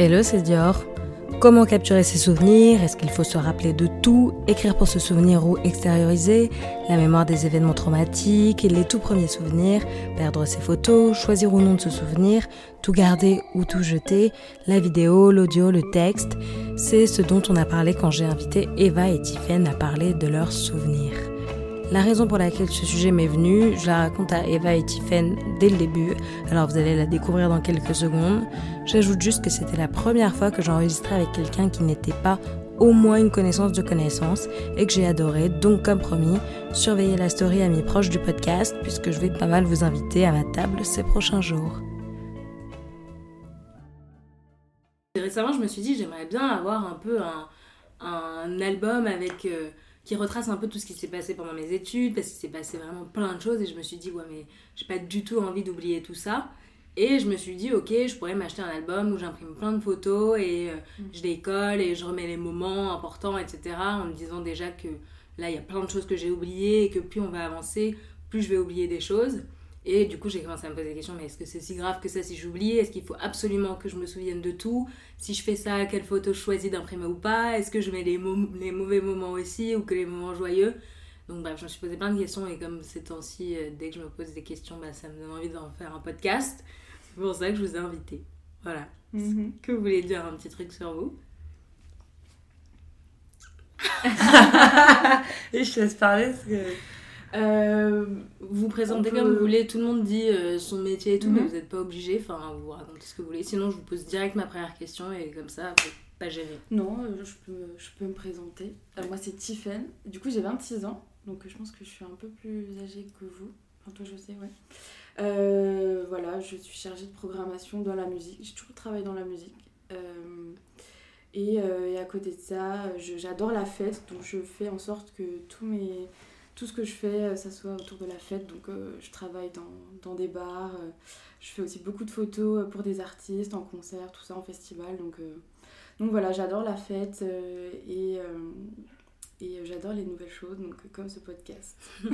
Hello, c'est Dior. Comment capturer ses souvenirs? Est-ce qu'il faut se rappeler de tout Écrire pour se souvenir ou extérioriser? La mémoire des événements traumatiques Les tout premiers souvenirs Perdre ses photos Choisir ou non de se souvenir Tout garder ou tout jeter La vidéo, l'audio, le texte C'est ce dont on a parlé quand j'ai invité Eva et Tiffen à parler de leurs souvenirs. La raison pour laquelle ce sujet m'est venu, je la raconte à Eva et Tiffen dès le début, alors vous allez la découvrir dans quelques secondes. J'ajoute juste que c'était la première fois que j'enregistrais avec quelqu'un qui n'était pas au moins une connaissance de connaissance et que j'ai adoré, donc comme promis, surveiller la story à mes proches du podcast puisque je vais pas mal vous inviter à ma table ces prochains jours. Récemment, je me suis dit, j'aimerais bien avoir un peu un, un album avec... Euh, qui retrace un peu tout ce qui s'est passé pendant mes études, parce qu'il s'est passé vraiment plein de choses, et je me suis dit, ouais, mais j'ai pas du tout envie d'oublier tout ça. Et je me suis dit, ok, je pourrais m'acheter un album où j'imprime plein de photos et euh, mm. je décolle et je remets les moments importants, etc. En me disant déjà que là, il y a plein de choses que j'ai oubliées et que plus on va avancer, plus je vais oublier des choses. Et du coup, j'ai commencé à me poser la question, mais est-ce que c'est si grave que ça si j'oublie Est-ce qu'il faut absolument que je me souvienne de tout? Si je fais ça, quelle photo je choisis d'imprimer ou pas? Est-ce que je mets les, les, mauvais moments aussi ou que les moments joyeux? Donc bref, je me suis posé plein de questions et comme ces temps-ci, euh, dès que je me pose des questions, bah, ça me donne envie d'en faire un podcast. C'est pour ça que je vous ai invité. Voilà. Mhm. Que vous voulez dire un petit truc sur vous? Et je te laisse parler parce que... Euh, vous présentez comme vous voulez, tout le monde dit euh, son métier et tout, mais mhm. vous n'êtes pas obligé, enfin vous racontez ce que vous voulez. Sinon, je vous pose direct ma première question et comme ça, vous pas gêné. Non, euh, je, peux, je peux me présenter. moi, c'est Tiffen. Du coup, j'ai 26 ans, donc je pense que je suis un peu plus âgée que vous. Enfin, toi, je sais, ouais. voilà, je suis chargée de programmation dans la musique. J'ai toujours travaillé dans la musique. Et, et, à côté de ça, j'adore la fête, donc je fais en sorte que tous mes tout ce que je fais, euh, ça soit autour de la fête. Donc, euh, je travaille dans, dans, des bars. Euh, je fais aussi beaucoup de photos pour des artistes, en concert, tout ça, en festival. Donc, donc voilà, j'adore la fête et, et j'adore les nouvelles choses, donc comme ce podcast.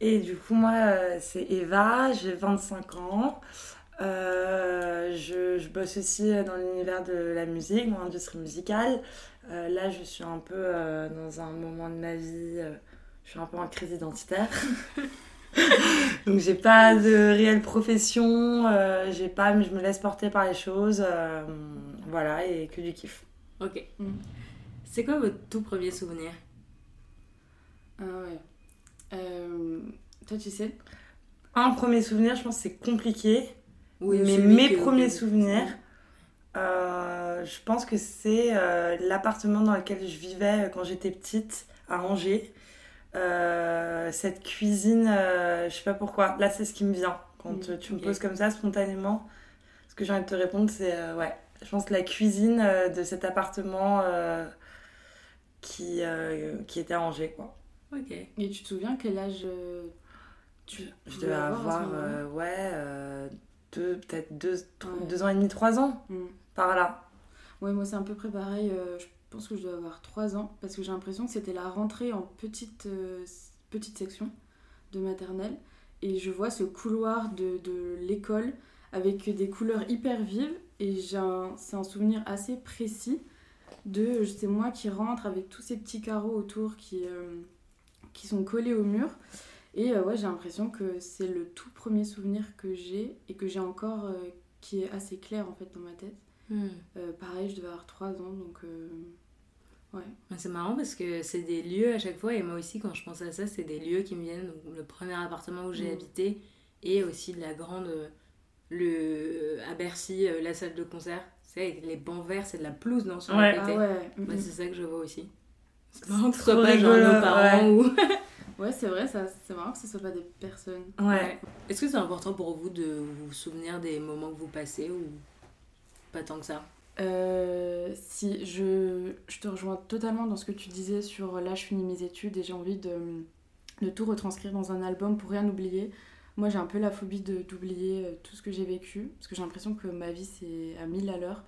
et du coup, moi, c'est Eva, j'ai 25 ans. je, je, bosse aussi dans l'univers de la musique, dans l'industrie musicale. là, je suis un peu dans un moment de ma vie je suis un peu en crise identitaire. Donc j'ai pas de réelle profession, euh, j'ai pas, mais je me laisse porter par les choses, euh, voilà, et que du kiff. Ok. C'est quoi votre tout premier souvenir? Ah ouais. Euh, toi tu sais? Un premier souvenir, je pense que c'est compliqué. Oui, mais mes premiers souvenirs, je pense que c'est l'appartement dans lequel je vivais quand j'étais petite à Angers. Euh, cette cuisine, euh, je sais pas pourquoi. Là, c'est ce qui me vient quand mm, tu me poses comme ça spontanément. Ce que j'ai envie de te répondre, c'est euh, ouais, je pense la cuisine de cet appartement qui, qui était à Angers, quoi. Ok. Et tu te souviens quel âge tu Je devais avoir, ouais, deux, peut-être deux, deux ans et demi, trois ans, mm. par là. Ouais, moi c'est un peu près pareil. je je pense que je dois avoir 3 ans, parce que j'ai l'impression que c'était la rentrée en petite, euh, petite section de maternelle. Et je vois ce couloir de, de l'école avec des couleurs hyper vives. Et c'est un souvenir assez précis de c'est moi qui rentre avec tous ces petits carreaux autour qui, euh, qui sont collés au mur. Et euh, ouais, j'ai l'impression que c'est le tout premier souvenir que j'ai et que j'ai encore qui est assez clair en fait dans ma tête. Hmm. pareil, je devais avoir 3 ans donc Ouais. C'est marrant parce que c'est des lieux à chaque fois, et moi aussi, quand je pense à ça, c'est des lieux qui me viennent. Donc, le premier appartement où j'ai mm. habité, et aussi de la grande. Le, à Bercy, euh, la salle de concert. C'est les bancs verts, c'est de la pelouse dans son ouais. Ah ouais. c'est ça que je vois aussi. C'est marrant que ce soit pas genre nos parents ou. ouais, c'est vrai, c'est marrant que ce soit pas des personnes. Ouais. Est-ce que c'est important pour vous de vous souvenir des moments que vous passez ou pas tant que ça euh, si, je, je, te rejoins totalement dans ce que tu disais sur là, je finis mes études et j'ai envie de, de, tout retranscrire dans un album pour rien oublier. Moi, j'ai un peu la phobie d'oublier euh, tout ce que j'ai vécu parce que j'ai l'impression que ma vie, c'est à mille à l'heure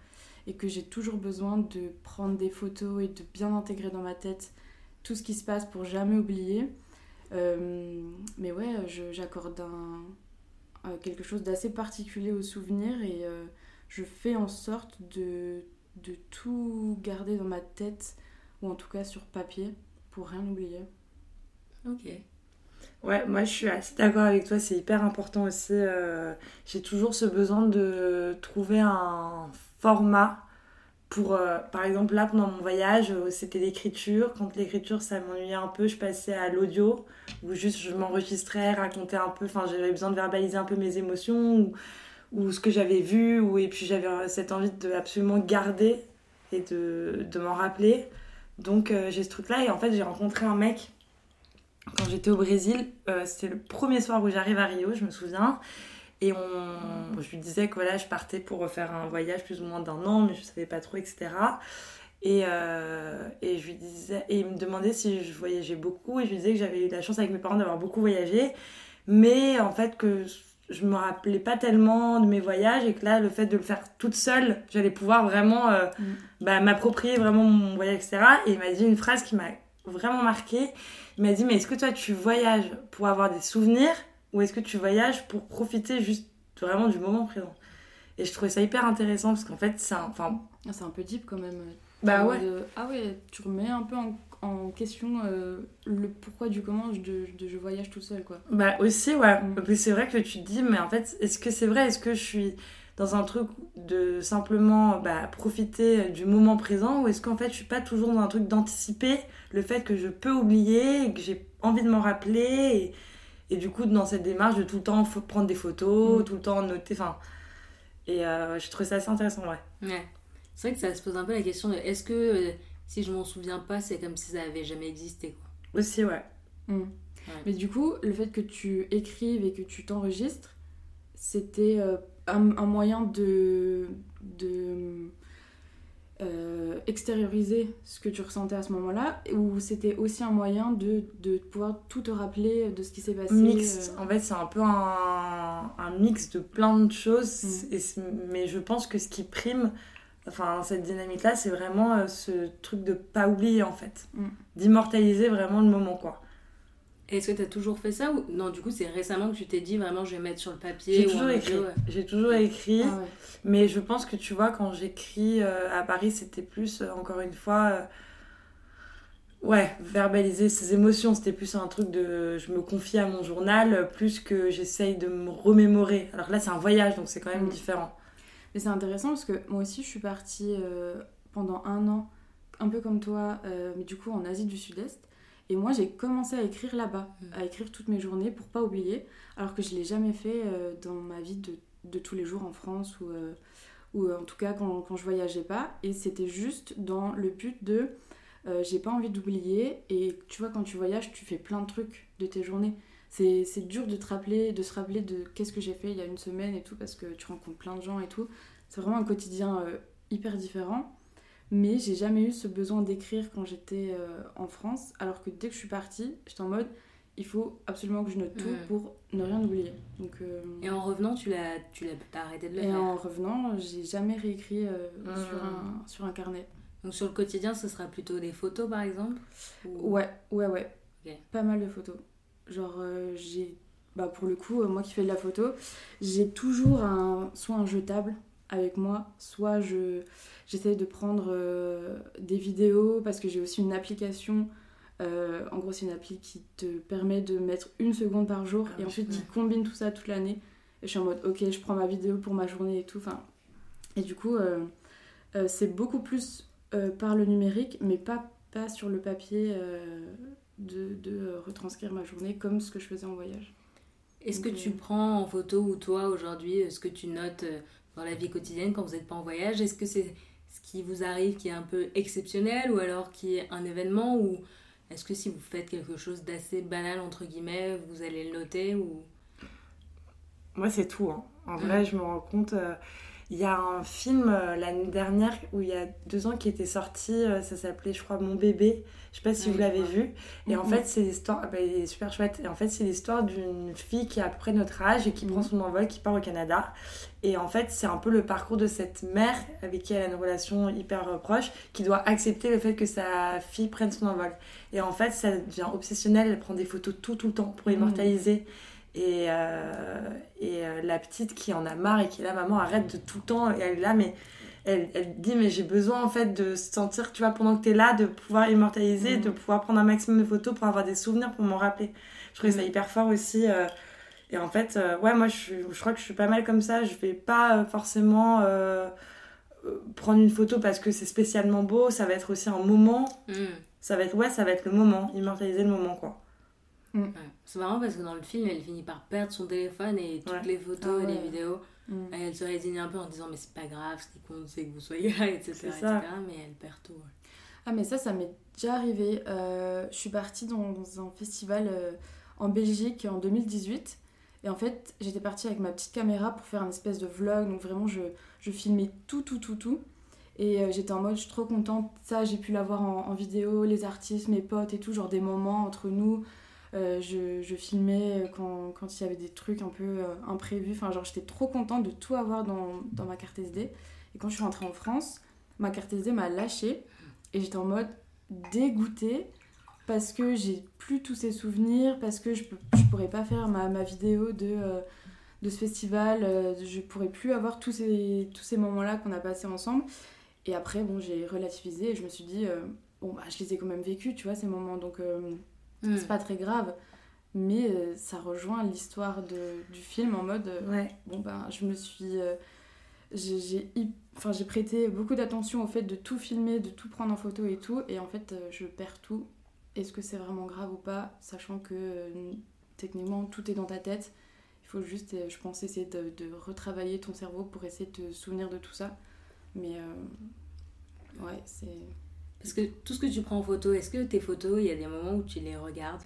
et que j'ai toujours besoin de prendre des photos et de bien intégrer dans ma tête tout ce qui se passe pour jamais oublier. Euh, mais ouais, j'accorde quelque chose d'assez particulier au souvenir et je fais en sorte de, de tout garder dans ma tête, ou en tout cas sur papier, pour rien oublier. Ok. Ouais, moi je suis assez d'accord avec toi, c'est hyper important aussi. Euh, j'ai toujours ce besoin de trouver un format pour, euh, par exemple, là pendant mon voyage, euh, c'était l'écriture. Quand l'écriture ça m'ennuyait un peu, je passais à l'audio, où juste je m'enregistrais, racontais un peu, enfin j'avais besoin de verbaliser un peu mes émotions ou, ou ce que j'avais vu, ou, et puis j'avais cette envie de absolument garder et de, de m'en rappeler. Donc j'ai ce truc-là, et en fait j'ai rencontré un mec quand j'étais au Brésil, euh, c'était le premier soir où j'arrive à Rio, je me souviens. Et on, je lui disais que voilà, je partais pour faire un voyage plus ou moins d'un an, mais je savais pas trop, etc. Et, euh, et, je lui disais, et il me demandait si je voyageais beaucoup, et je lui disais que j'avais eu la chance avec mes parents d'avoir beaucoup voyagé, mais en fait que je me rappelais pas tellement de mes voyages, et que là, le fait de le faire toute seule, j'allais pouvoir vraiment euh, mm. bah, m'approprier vraiment mon voyage, etc. Et il m'a dit une phrase qui m'a vraiment marquée. Il m'a dit, mais est-ce que toi tu voyages pour avoir des souvenirs ou est-ce que tu voyages pour profiter juste vraiment du moment présent? Et je trouvais ça hyper intéressant parce qu'en fait, c'est un, enfin... Ah, c'est un peu deep quand même. Bah ouais. Ah ouais, tu remets un peu en, en question euh, le pourquoi du comment de, de, je voyage tout seul quoi. Bah aussi, ouais. Mm. C'est vrai que tu te dis, mais en fait, est-ce que c'est vrai? Est-ce que je suis dans un truc de simplement bah, profiter du moment présent? Ou est-ce qu'en fait je suis pas toujours dans un truc d'anticiper le fait que je peux oublier et que j'ai envie de m'en rappeler? Et, et, du coup dans cette démarche de tout le temps prendre des photos, mm. tout le temps noter, enfin et euh, je trouve ça assez intéressant ouais. Ouais, c'est vrai que ça se pose un peu la question de est-ce que euh, si je m'en souviens pas c'est comme si ça avait jamais existé quoi. Aussi ouais. Mm. Mais du coup le fait que tu écrives et que tu t'enregistres c'était euh, un, moyen de, de euh, extérioriser ce que tu ressentais à ce moment-là ou c'était aussi un moyen de, de, pouvoir tout te rappeler de ce qui s'est passé mix euh, en fait c'est un peu un, un, mix de plein de choses mm. et mais je pense que ce qui prime enfin cette dynamique là c'est vraiment euh, ce truc de pas oublier en fait mm. d'immortaliser vraiment le moment quoi est-ce que tu as toujours fait ça ou non du coup c'est récemment que tu t'es dit vraiment je vais mettre sur le papier J'ai toujours écrit. J'ai toujours écrit. Ah mais je pense que tu vois quand j'écris euh, à Paris c'était plus euh, encore une fois euh, ouais verbaliser ses émotions c'était plus un truc de je me confie à mon journal plus que j'essaye de me remémorer. Alors là c'est un voyage donc c'est quand même mm. différent. Mais c'est intéressant parce que moi aussi je suis partie pendant un an un peu comme toi mais du coup en Asie du Sud-Est. Et moi, j'ai commencé à écrire là-bas, mm. à écrire toutes mes journées pour pas oublier, alors que je l'ai jamais fait euh, dans ma vie de, de, tous les jours en France ou, euh, ou euh, en tout cas quand, quand je voyageais pas. Et c'était juste dans le but de j'ai pas envie d'oublier. Et tu vois, quand tu voyages, tu fais plein de trucs de tes journées. C'est dur de te rappeler, de se rappeler de qu'est-ce que j'ai fait il y a une semaine et tout, parce que tu rencontres plein de gens et tout. C'est vraiment un quotidien hyper différent. Mais j'ai jamais eu ce besoin d'écrire quand j'étais euh, en France, alors que dès que je suis partie, j'étais en mode il faut absolument que je note tout pour ne rien oublier. Donc, euh, Et en revenant, tu l'as, tu l'as arrêté de le et faire? Et en revenant, j'ai jamais réécrit euh, sur, un, sur un carnet. Donc sur le quotidien, ce sera plutôt des photos par exemple? Ouais, ouais, ouais. Pas mal de photos. Genre, j'ai. Bah, pour le coup, moi qui fais de la photo, j'ai toujours un, soit un jetable avec moi, soit je J'essaye de prendre euh, des vidéos parce que j'ai aussi une application. Euh, en gros, c'est une appli qui te permet de mettre une seconde par jour ah et ensuite qui combine tout ça toute l'année. Et je suis en mode, ok, je prends ma vidéo pour ma journée et tout. Enfin, et du coup, euh, c'est beaucoup plus par le numérique, mais pas, pas sur le papier de, de retranscrire ma journée comme ce que je faisais en voyage. Est-ce que tu prends en photo ou toi aujourd'hui ce que tu notes dans la vie quotidienne quand vous n'êtes pas en voyage? Est-ce que c'est ce qui vous arrive qui est un peu exceptionnel ou alors qui est un événement ou est-ce que si vous faites quelque chose d'assez banal entre guillemets, vous allez le noter ou? Moi c'est tout. Hein. En vrai, je me rends compte. Euh, il y a un film euh, l'année dernière où il y a deux ans qui était sorti, euh, ça s'appelait je crois Mon bébé. Je sais pas si vous l'avez vu. Et en fait, c'est l'histoire, ah bah, il est super chouette. Et en fait, c'est l'histoire d'une fille qui a à peu près notre âge et qui prend son envol, qui part au Canada. Et en fait, c'est un peu le parcours de cette mère avec qui elle a une relation hyper euh, proche, qui doit accepter le fait que sa fille prenne son envol. Et en fait, ça devient obsessionnel. Elle prend des photos tout, tout le temps pour immortaliser. Et, euh, et euh, la petite qui en a marre et qui est là, maman, arrête de tout le temps. Et elle est là, mais elle, elle dit, mais j'ai besoin en fait de sentir, tu vois, pendant que tu es là, de pouvoir immortaliser, de pouvoir prendre un maximum de photos pour avoir des souvenirs, pour m'en rappeler. Je trouvais ça hyper fort aussi. et en fait, ouais, moi, je, je, crois que je suis pas mal comme ça. Je vais pas forcément prendre une photo parce que c'est spécialement beau, ça va être aussi un moment. Mm. Ça va être ouais, ça va être le moment, immortaliser le moment quoi. Mm. C'est marrant parce que dans le film, elle finit par perdre son téléphone et toutes les photos et ah les vidéos. Mm. elle se résigne un peu en disant mais c'est pas grave, ce qui compte c'est que vous soyez là, etc. mais elle perd tout. Ah mais ça, ça m'est déjà arrivé. Euh, je suis partie dans, un festival euh, en Belgique en 2018 et en fait, j'étais partie avec ma petite caméra pour faire un espèce de vlog. Donc vraiment, je, je filmais tout, tout, tout, tout. Et euh, j'étais en mode, je suis trop contente. Ça, j'ai pu l'avoir en, en, vidéo, les artistes, mes potes et tout, genre des moments entre nous. Euh, je, filmais quand, quand, il y avait des trucs un peu euh, imprévus. Enfin, genre, j'étais trop contente de tout avoir dans, dans, ma carte SD. Et quand je suis rentrée en France, ma carte SD m'a lâché. Et j'étais en mode dégoûtée parce que j'ai plus tous ces souvenirs, parce que je, je pourrais pas faire ma, ma vidéo de, euh, de ce festival, euh, je pourrais plus avoir tous ces, tous ces moments-là qu'on a passés ensemble. Et après, bon, j'ai relativisé et je me suis dit, euh, bon, bah, je les ai quand même vécus, tu vois, ces moments, donc mm. c'est pas très grave. Mais ça rejoint l'histoire du film en mode, ouais. bon, ben, je me suis. j'ai enfin, prêté beaucoup d'attention au fait de tout filmer, de tout prendre en photo et tout, et en fait, je perds tout est-ce que c'est vraiment grave ou pas, sachant que euh, techniquement tout est dans ta tête. Il faut juste, euh, je pense, essayer de, retravailler ton cerveau pour essayer de te souvenir de tout ça. Mais euh, ouais, c'est. Parce que tout ce que tu prends en photo, est-ce que tes photos, il y a des moments où tu les regardes?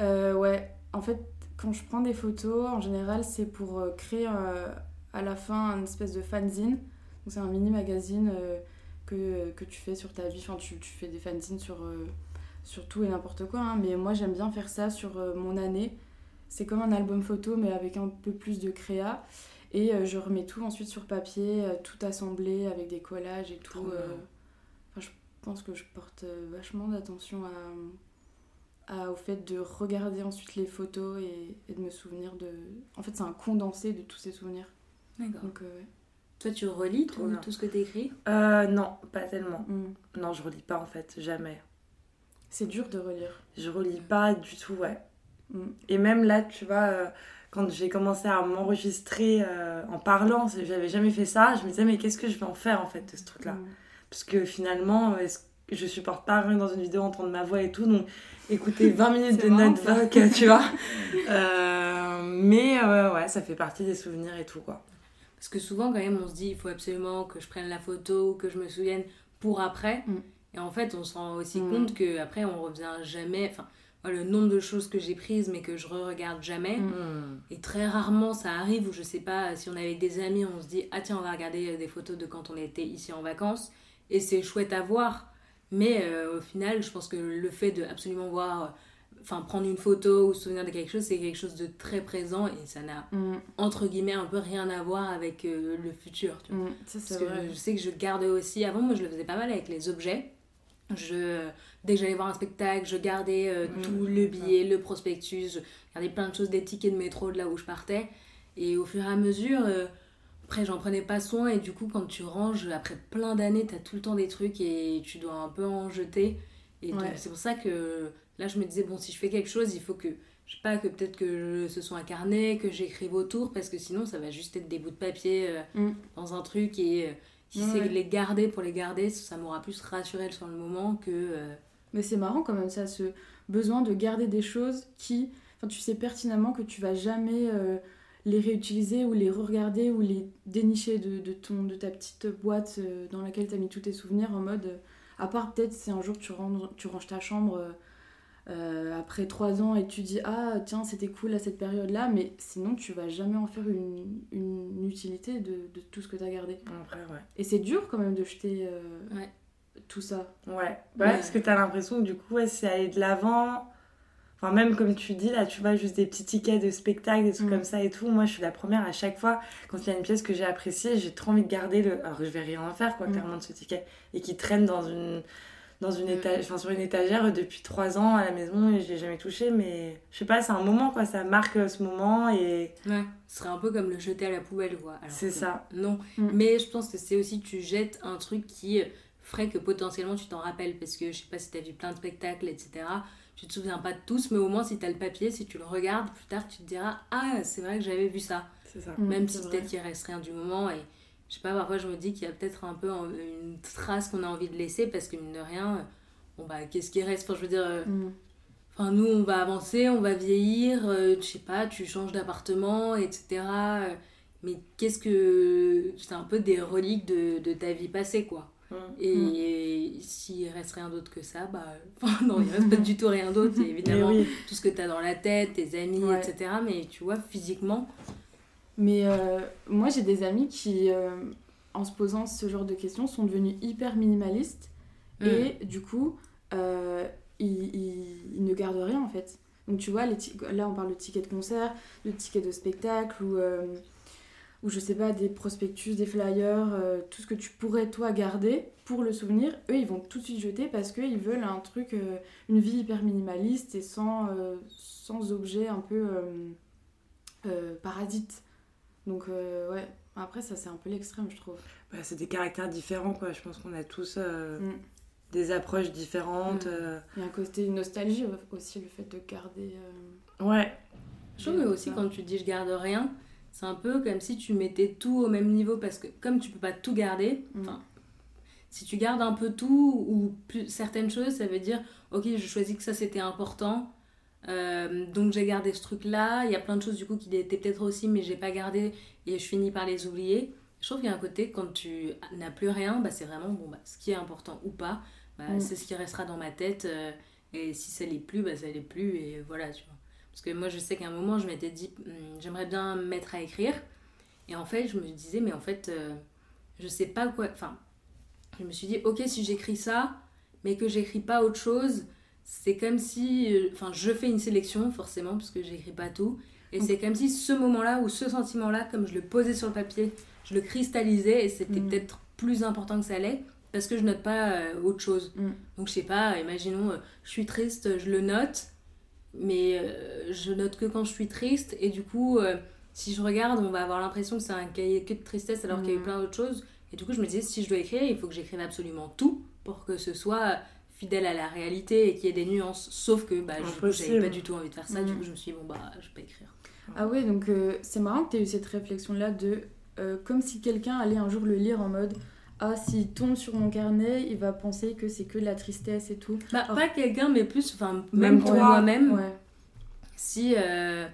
Ouais, en fait, quand je prends des photos, en général, c'est pour créer à la fin une espèce de fanzine. c'est un mini magazine que, que, tu fais sur ta vie. Enfin, tu, tu fais des fanzines sur sur tout et n'importe quoi. Hein. Mais moi, j'aime bien faire ça sur euh, mon année. C'est comme un album photo, mais avec un peu plus de créa. Et euh, je remets tout ensuite sur papier, euh, tout assemblé avec des collages et tout. Pense que je porte vachement d'attention à, au fait de regarder ensuite les photos et, de me souvenir de. En fait, c'est un condensé de tous ces souvenirs. D'accord. Donc, Toi, tu relis tout, tout ce que tu écris Non, pas tellement. Mm. Non, je relis pas en fait, jamais. C'est dur de relire. Je relis pas du tout, ouais. Mm. Et même là, tu vois, euh, quand j'ai commencé à m'enregistrer euh, en parlant, j'avais jamais fait ça, je me disais, mais qu'est-ce que je vais en faire en fait de ce truc-là? Mm. Parce que finalement, je supporte pas rien dans une vidéo entendre ma voix et tout, donc écouter 20 minutes de notes tu vois. Euh, mais ouais, ça fait partie des souvenirs et tout, quoi. Parce que souvent, quand même, on se dit, il faut absolument que je prenne la photo, que je me souvienne pour après. Mm. Et en fait, on se rend aussi mm. compte que après on revient jamais. Enfin, le nombre de choses que j'ai prises mais que je re-regarde jamais. Mm. Et très rarement ça arrive où je sais pas, si on est avec des amis, on se dit Ah tiens, on va regarder des photos de quand on était ici en vacances. Et c'est chouette à voir. Mais euh, au final, je pense que le fait de absolument voir, enfin prendre une photo ou se souvenir de quelque chose, c'est quelque chose de très présent et ça n'a mm. entre guillemets un peu rien à voir avec euh, le futur. Tu vois. Parce que je sais que je garde aussi, avant moi je le faisais pas mal avec les objets. Je, dès que j'allais voir un spectacle, je gardais euh, tout le billet, le prospectus, je gardais plein de choses, des tickets de métro de là où je partais. Et au fur et à mesure, euh, après, j'en prenais pas soin. Et du coup, quand tu ranges, après plein d'années, tu as tout le temps des trucs et tu dois un peu en jeter. Et c'est pour ça que là, je me disais, bon, si je fais quelque chose, il faut que, je sais pas, que peut-être que ce soit un carnet, que j'écrive autour, parce que sinon, ça va juste être des bouts de papier euh, mm. dans un truc et si c'est les garder pour les garder, ça m'aura plus rassuré sur le moment que. Euh, Mais c'est marrant quand même, ça, ce besoin de garder des choses qui. Enfin, tu sais pertinemment que tu vas jamais euh, les réutiliser ou les re-regarder ou les dénicher de, de, ton, de ta petite boîte euh, dans laquelle tu as mis tous tes souvenirs en mode. à part peut-être si un jour tu, ranges, tu ranges ta chambre euh, après trois ans et tu dis ah tiens c'était cool à cette période là mais sinon tu vas jamais en faire une, une utilité de, de, tout ce que tu as gardé et c'est dur quand même de jeter euh, tout ça. Ouais, parce que tu as l'impression que du coup c'est aller de l'avant enfin même comme tu dis là tu vois juste des petits tickets de spectacle des trucs mm. comme ça et tout moi je suis la première à chaque fois quand il y a une pièce que j'ai appréciée j'ai trop envie de garder le alors je vais rien en faire quoi mm. clairement de ce ticket et qui traîne dans une dans une étagère, sur une étagère depuis trois ans à la maison et je l'ai jamais touché. Mais je sais pas, c'est un moment, quoi. Ça marque ce moment et. Ouais, ce serait un peu comme le jeter à la poubelle, quoi. C'est ça. Non. Mm. Mais je pense que c'est aussi tu jettes un truc qui ferait que potentiellement tu t'en rappelles parce que je sais pas si tu as vu plein de spectacles, etc tu te souviens pas de tous, mais au moins si tu as le papier, si tu le regardes plus tard, tu te diras Ah, c'est vrai que j'avais vu ça. ça. Même si peut-être qu'il reste rien du moment. Et je sais pas, parfois je me dis qu'il y a peut-être un peu une trace qu'on a envie de laisser parce que mine de rien, bon bah qu'est-ce qui reste? Enfin, je veux dire. Euh, mm. Enfin, nous, on va avancer, on va vieillir, euh, je sais pas, tu changes d'appartement, etc. Mais qu'est-ce que. C'est un peu des reliques de, de ta vie passée, quoi. Et s'il reste rien d'autre que ça, bah, non, il reste pas du tout rien d'autre. évidemment tout ce que tu as dans la tête, tes amis, etc. Mais tu vois, physiquement. Mais euh, moi, j'ai des amis qui, euh, en se posant ce genre de questions, sont devenus hyper minimalistes. Mm. Et du coup, euh, ils, ne gardent rien en fait. Donc tu vois, les là on parle de tickets de concert, de tickets de spectacle ou ou je sais pas, des prospectus, des flyers, euh, tout ce que tu pourrais toi garder pour le souvenir, eux ils vont tout de suite jeter parce qu'ils veulent un truc, euh, une vie hyper minimaliste et sans, euh, sans objet un peu parasite. Donc ouais, après ça c'est un peu l'extrême je trouve. Bah, c'est des caractères différents quoi, je pense qu'on a tous mm. des approches différentes. Mm. Il y a un côté nostalgie aussi, le fait de garder... Ouais. Je trouve aussi quand tu dis je garde rien, c'est un peu comme si tu mettais tout au même niveau parce que comme tu peux pas tout garder, mm. si tu gardes un peu tout ou plus, certaines choses, ça veut dire ok, je choisis que ça c'était important, euh, donc j'ai gardé ce truc là. Il y a plein de choses du coup qui étaient peut-être aussi, mais j'ai pas gardé et je finis par les oublier. Je trouve qu'il y a un côté quand tu n'as plus rien, bah, c'est vraiment bon, bah, ce qui est important ou pas, bah, mm. c'est ce qui restera dans ma tête. Euh, et si ça l'est plus, bah, ça l'est plus et voilà, tu vois. Parce que moi, je sais qu'à un moment, je m'étais dit, hmm, j'aimerais bien me mettre à écrire. Et en fait, je me disais, mais en fait, euh, je sais pas quoi. Enfin, je me suis dit, ok, si j'écris ça, mais que j'écris pas autre chose, c'est comme si. Euh, enfin, je fais une sélection, forcément, parce que j'écris pas tout. Et c'est comme si ce moment-là, ou ce sentiment-là, comme je le posais sur le papier, je le cristallisais, et c'était mm. peut-être plus important que ça allait, parce que je note pas euh, autre chose. Mm. Donc, je sais pas, imaginons, je suis triste, je le note mais euh, je note que quand je suis triste et du coup euh, si je regarde on va avoir l'impression que c'est un cahier que de tristesse alors qu'il y a eu mm. plein d'autres choses. Et du coup je me disais si je dois écrire il faut que j'écrive absolument tout pour que ce soit fidèle à la réalité et qu'il y ait des nuances. Sauf que bah, j'avais pas du tout envie de faire ça. Du mm. coup je me suis dit bon bah je vais pas écrire. Ah oui donc euh, c'est marrant que tu aies eu cette réflexion là de comme si quelqu'un allait un jour le lire en mode ah, s'il tombe sur mon carnet, il va penser que c'est que de la tristesse et tout. Bah, pas quelqu'un, mais plus, enfin, même, pour moi-même. Si. Euh,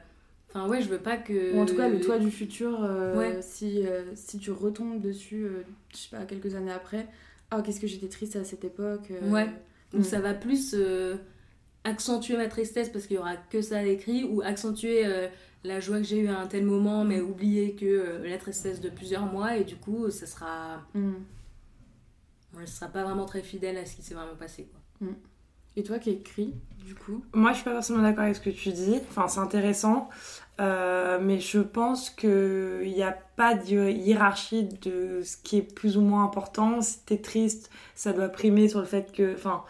enfin, ouais, je veux pas que. en tout cas, le toi du futur, euh, si, euh, si tu retombes dessus, je sais pas, quelques années après, ah, qu'est-ce que j'étais triste à cette époque. Ouais. Donc, ça va plus accentuer ma tristesse parce qu'il y aura que ça à l'écrit ou accentuer la joie que j'ai eue à un tel moment, mais oublier que la tristesse de plusieurs mois, et du coup, ça sera. Mm ne sera pas vraiment très fidèle à ce qui s'est vraiment passé. Quoi. Mm. Et toi qui écris, du coup Moi, je suis pas forcément d'accord avec ce que tu dis. Enfin, c'est intéressant. Euh, mais je pense qu'il n'y a pas de hiérarchie de ce qui est plus ou moins important. Si t'es triste, ça doit primer sur le fait que. Enfin.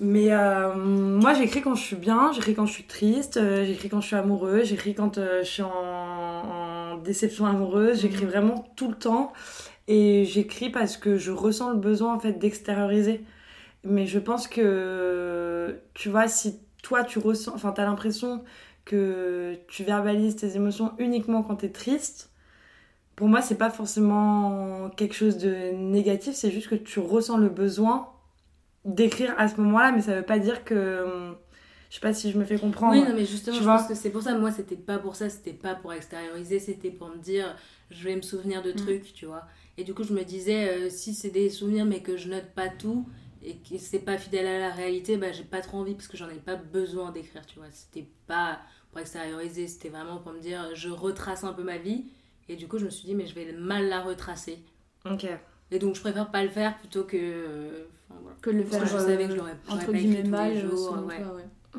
Mais euh, moi, j'écris quand je suis bien, j'écris quand je suis triste, euh, j'écris quand je suis amoureuse, j'écris quand je suis en, en, déception amoureuse, j'écris mm. vraiment tout le temps. Et j'écris parce que je ressens le besoin en fait d'extérioriser. Mais je pense que, tu vois, si toi tu ressens, enfin t'as l'impression que tu verbalises tes émotions uniquement quand t'es triste, pour moi c'est pas forcément quelque chose de négatif, c'est juste que tu ressens le besoin d'écrire à ce moment-là, mais ça veut pas dire que je sais pas si je me fais comprendre. Oui, non, mais justement, je pense que c'est pour ça. Moi, c'était pas pour ça, c'était pas pour extérioriser, c'était pour me dire, je vais me souvenir de mm. trucs, tu vois. Et du coup, je me disais, euh, si c'est des souvenirs mais que je note pas tout et que c'est pas fidèle à la réalité, bah j'ai pas trop envie parce que j'en ai pas besoin d'écrire, tu vois. C'était pas pour extérioriser, c'était vraiment pour me dire, je retrace un peu ma vie. Et du coup, je me suis dit, mais je vais mal la retracer. Ok. Et donc, je préfère pas le faire plutôt que. Euh, que le faire. Parce que je savais que je l'aurais entre guillemets mal. Jours, ouais.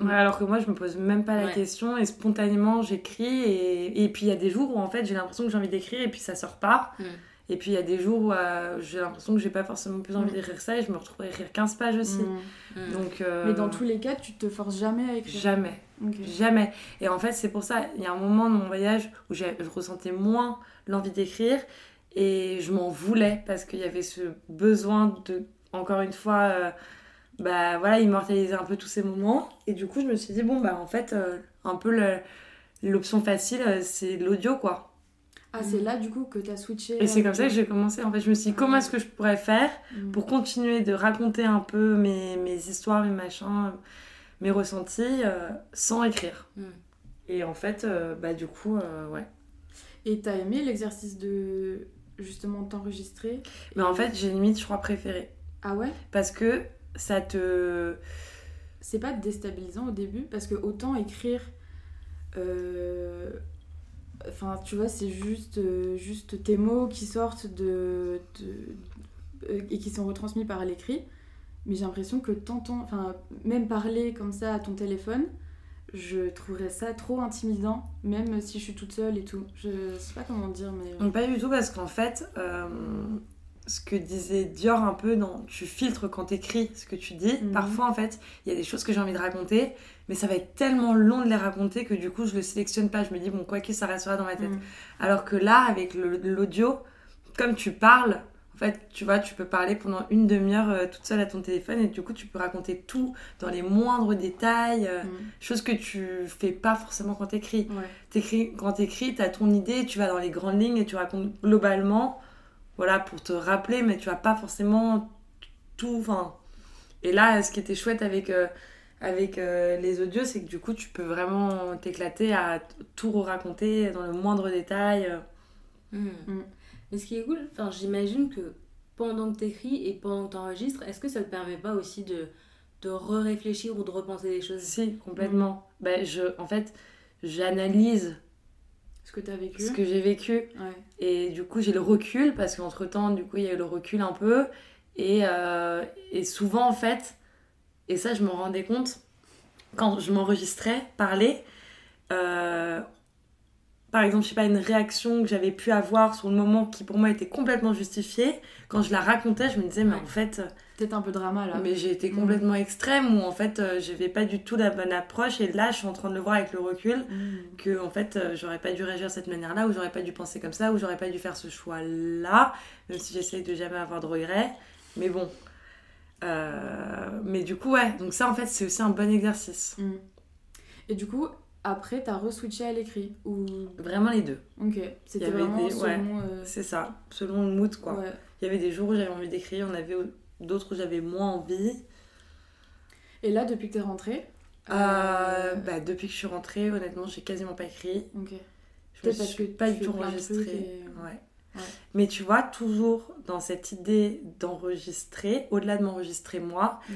ouais. alors que moi, je me pose même pas la question et spontanément, j'écrie. Et, et puis, il y a des jours où en fait, j'ai l'impression que j'ai envie d'écrire et puis ça sort pas. Mm. Et puis il y a des jours où euh, j'ai l'impression que j'ai pas forcément plus envie d'écrire ça et je me retrouve à écrire 15 pages aussi. Mm. Mm. Donc, euh, Mais dans tous les cas, tu te forces jamais à écrire Jamais. Jamais. Et en fait, c'est pour ça, il y a un moment dans mon voyage où je ressentais moins l'envie d'écrire et je m'en voulais parce qu'il y avait ce besoin de, encore une fois, euh, bah voilà, immortaliser un peu tous ces moments. Et du coup, je me suis dit, bon, bah en fait, un peu l'option facile, c'est l'audio quoi. Ah, c'est là du coup que tu as switché. Et c'est comme ça que j'ai commencé. En fait, je me suis dit, comment est-ce que je pourrais faire mm. pour continuer de raconter un peu mes, mes histoires, mes machins, mes ressentis euh, sans écrire. Mm. Et en fait, euh, bah du coup, euh, ouais. Et t'as aimé l'exercice de justement t'enregistrer Mais en fait, j'ai limite, je crois, préférée. Ah ouais? Parce que ça te. C'est pas déstabilisant au début? Parce que autant écrire. Enfin, tu vois, c'est juste, euh, juste tes mots qui sortent de, euh, et qui sont retransmis par l'écrit. Mais j'ai l'impression que t'entends, enfin, même parler comme ça à ton téléphone, je trouverais ça trop intimidant, même si je suis toute seule et tout. Je sais pas comment dire, mais. Pas du tout, parce qu'en fait, euh, ce que disait Dior un peu dans tu filtres quand t'écris ce que tu dis. Mhm. Parfois, en fait, il y a des choses que j'ai envie de raconter, mais ça va être tellement long de les raconter que du coup, je le sélectionne pas. Je me dis, bon, quoi qu'il, ça restera dans ma tête. Mhm. Alors que là, avec l'audio, comme tu parles, en fait, tu vois, tu peux parler pendant une demi-heure euh, toute seule à ton téléphone et du coup, tu peux raconter tout dans les moindres détails, euh, mhm. choses que tu fais pas forcément quand t'écris. écris Quand t'écris, t'as ton idée, tu vas dans les grandes lignes et tu racontes globalement voilà, pour te rappeler, mais tu vas pas forcément tout. Enfin, et là, ce qui était chouette avec, euh, avec euh, les audios, c'est que du coup, tu peux vraiment t'éclater à tout raconter dans le moindre détail. Hmm. Hmm. Mais ce qui est cool, enfin, j'imagine que pendant que tu écris et pendant que tu enregistres, est-ce que ça te permet pas aussi de, de re-réfléchir ou de repenser des choses? Si, complètement. Ben, je, en fait, j'analyse ce que tu as vécu Ce que j'ai vécu. Et du coup, j'ai le recul, parce qu'entre-temps, du coup, il y a eu le recul un peu. Et, euh, et souvent, en fait, et ça, je me rendais compte, quand je m'enregistrais parler, euh, par exemple, je sais pas, une réaction que j'avais pu avoir sur le moment qui pour moi était complètement justifiée, quand je la racontais, je me disais, mais en fait peut-être un peu drama là. Mais j'ai été complètement extrême où en fait euh, je vais pas du tout la bonne approche et là je suis en train de le voir avec le recul mm. que en fait euh, j'aurais pas dû réagir de cette manière là ou j'aurais pas dû penser comme ça ou j'aurais pas dû faire ce choix là même si j'essaye de jamais avoir de regrets. Mais bon. Euh, mais du coup ouais donc ça en fait c'est aussi un bon exercice. Mm. et du coup après t'as re-switché à l'écrit ou? Vraiment les deux. Ok c'était vraiment selon c'est ça selon le mood quoi. Il y avait des jours où j'avais envie d'écrire on avait d'autres où j'avais moins envie. Et là, depuis que tu es rentrée euh, euh... Bah, Depuis que je suis rentrée, honnêtement, j'ai quasiment pas écrit. Ok. Je me suis que pas du tout enregistrée. Ouais. Mais tu vois, toujours dans cette idée d'enregistrer, au-delà de m'enregistrer moi, mm.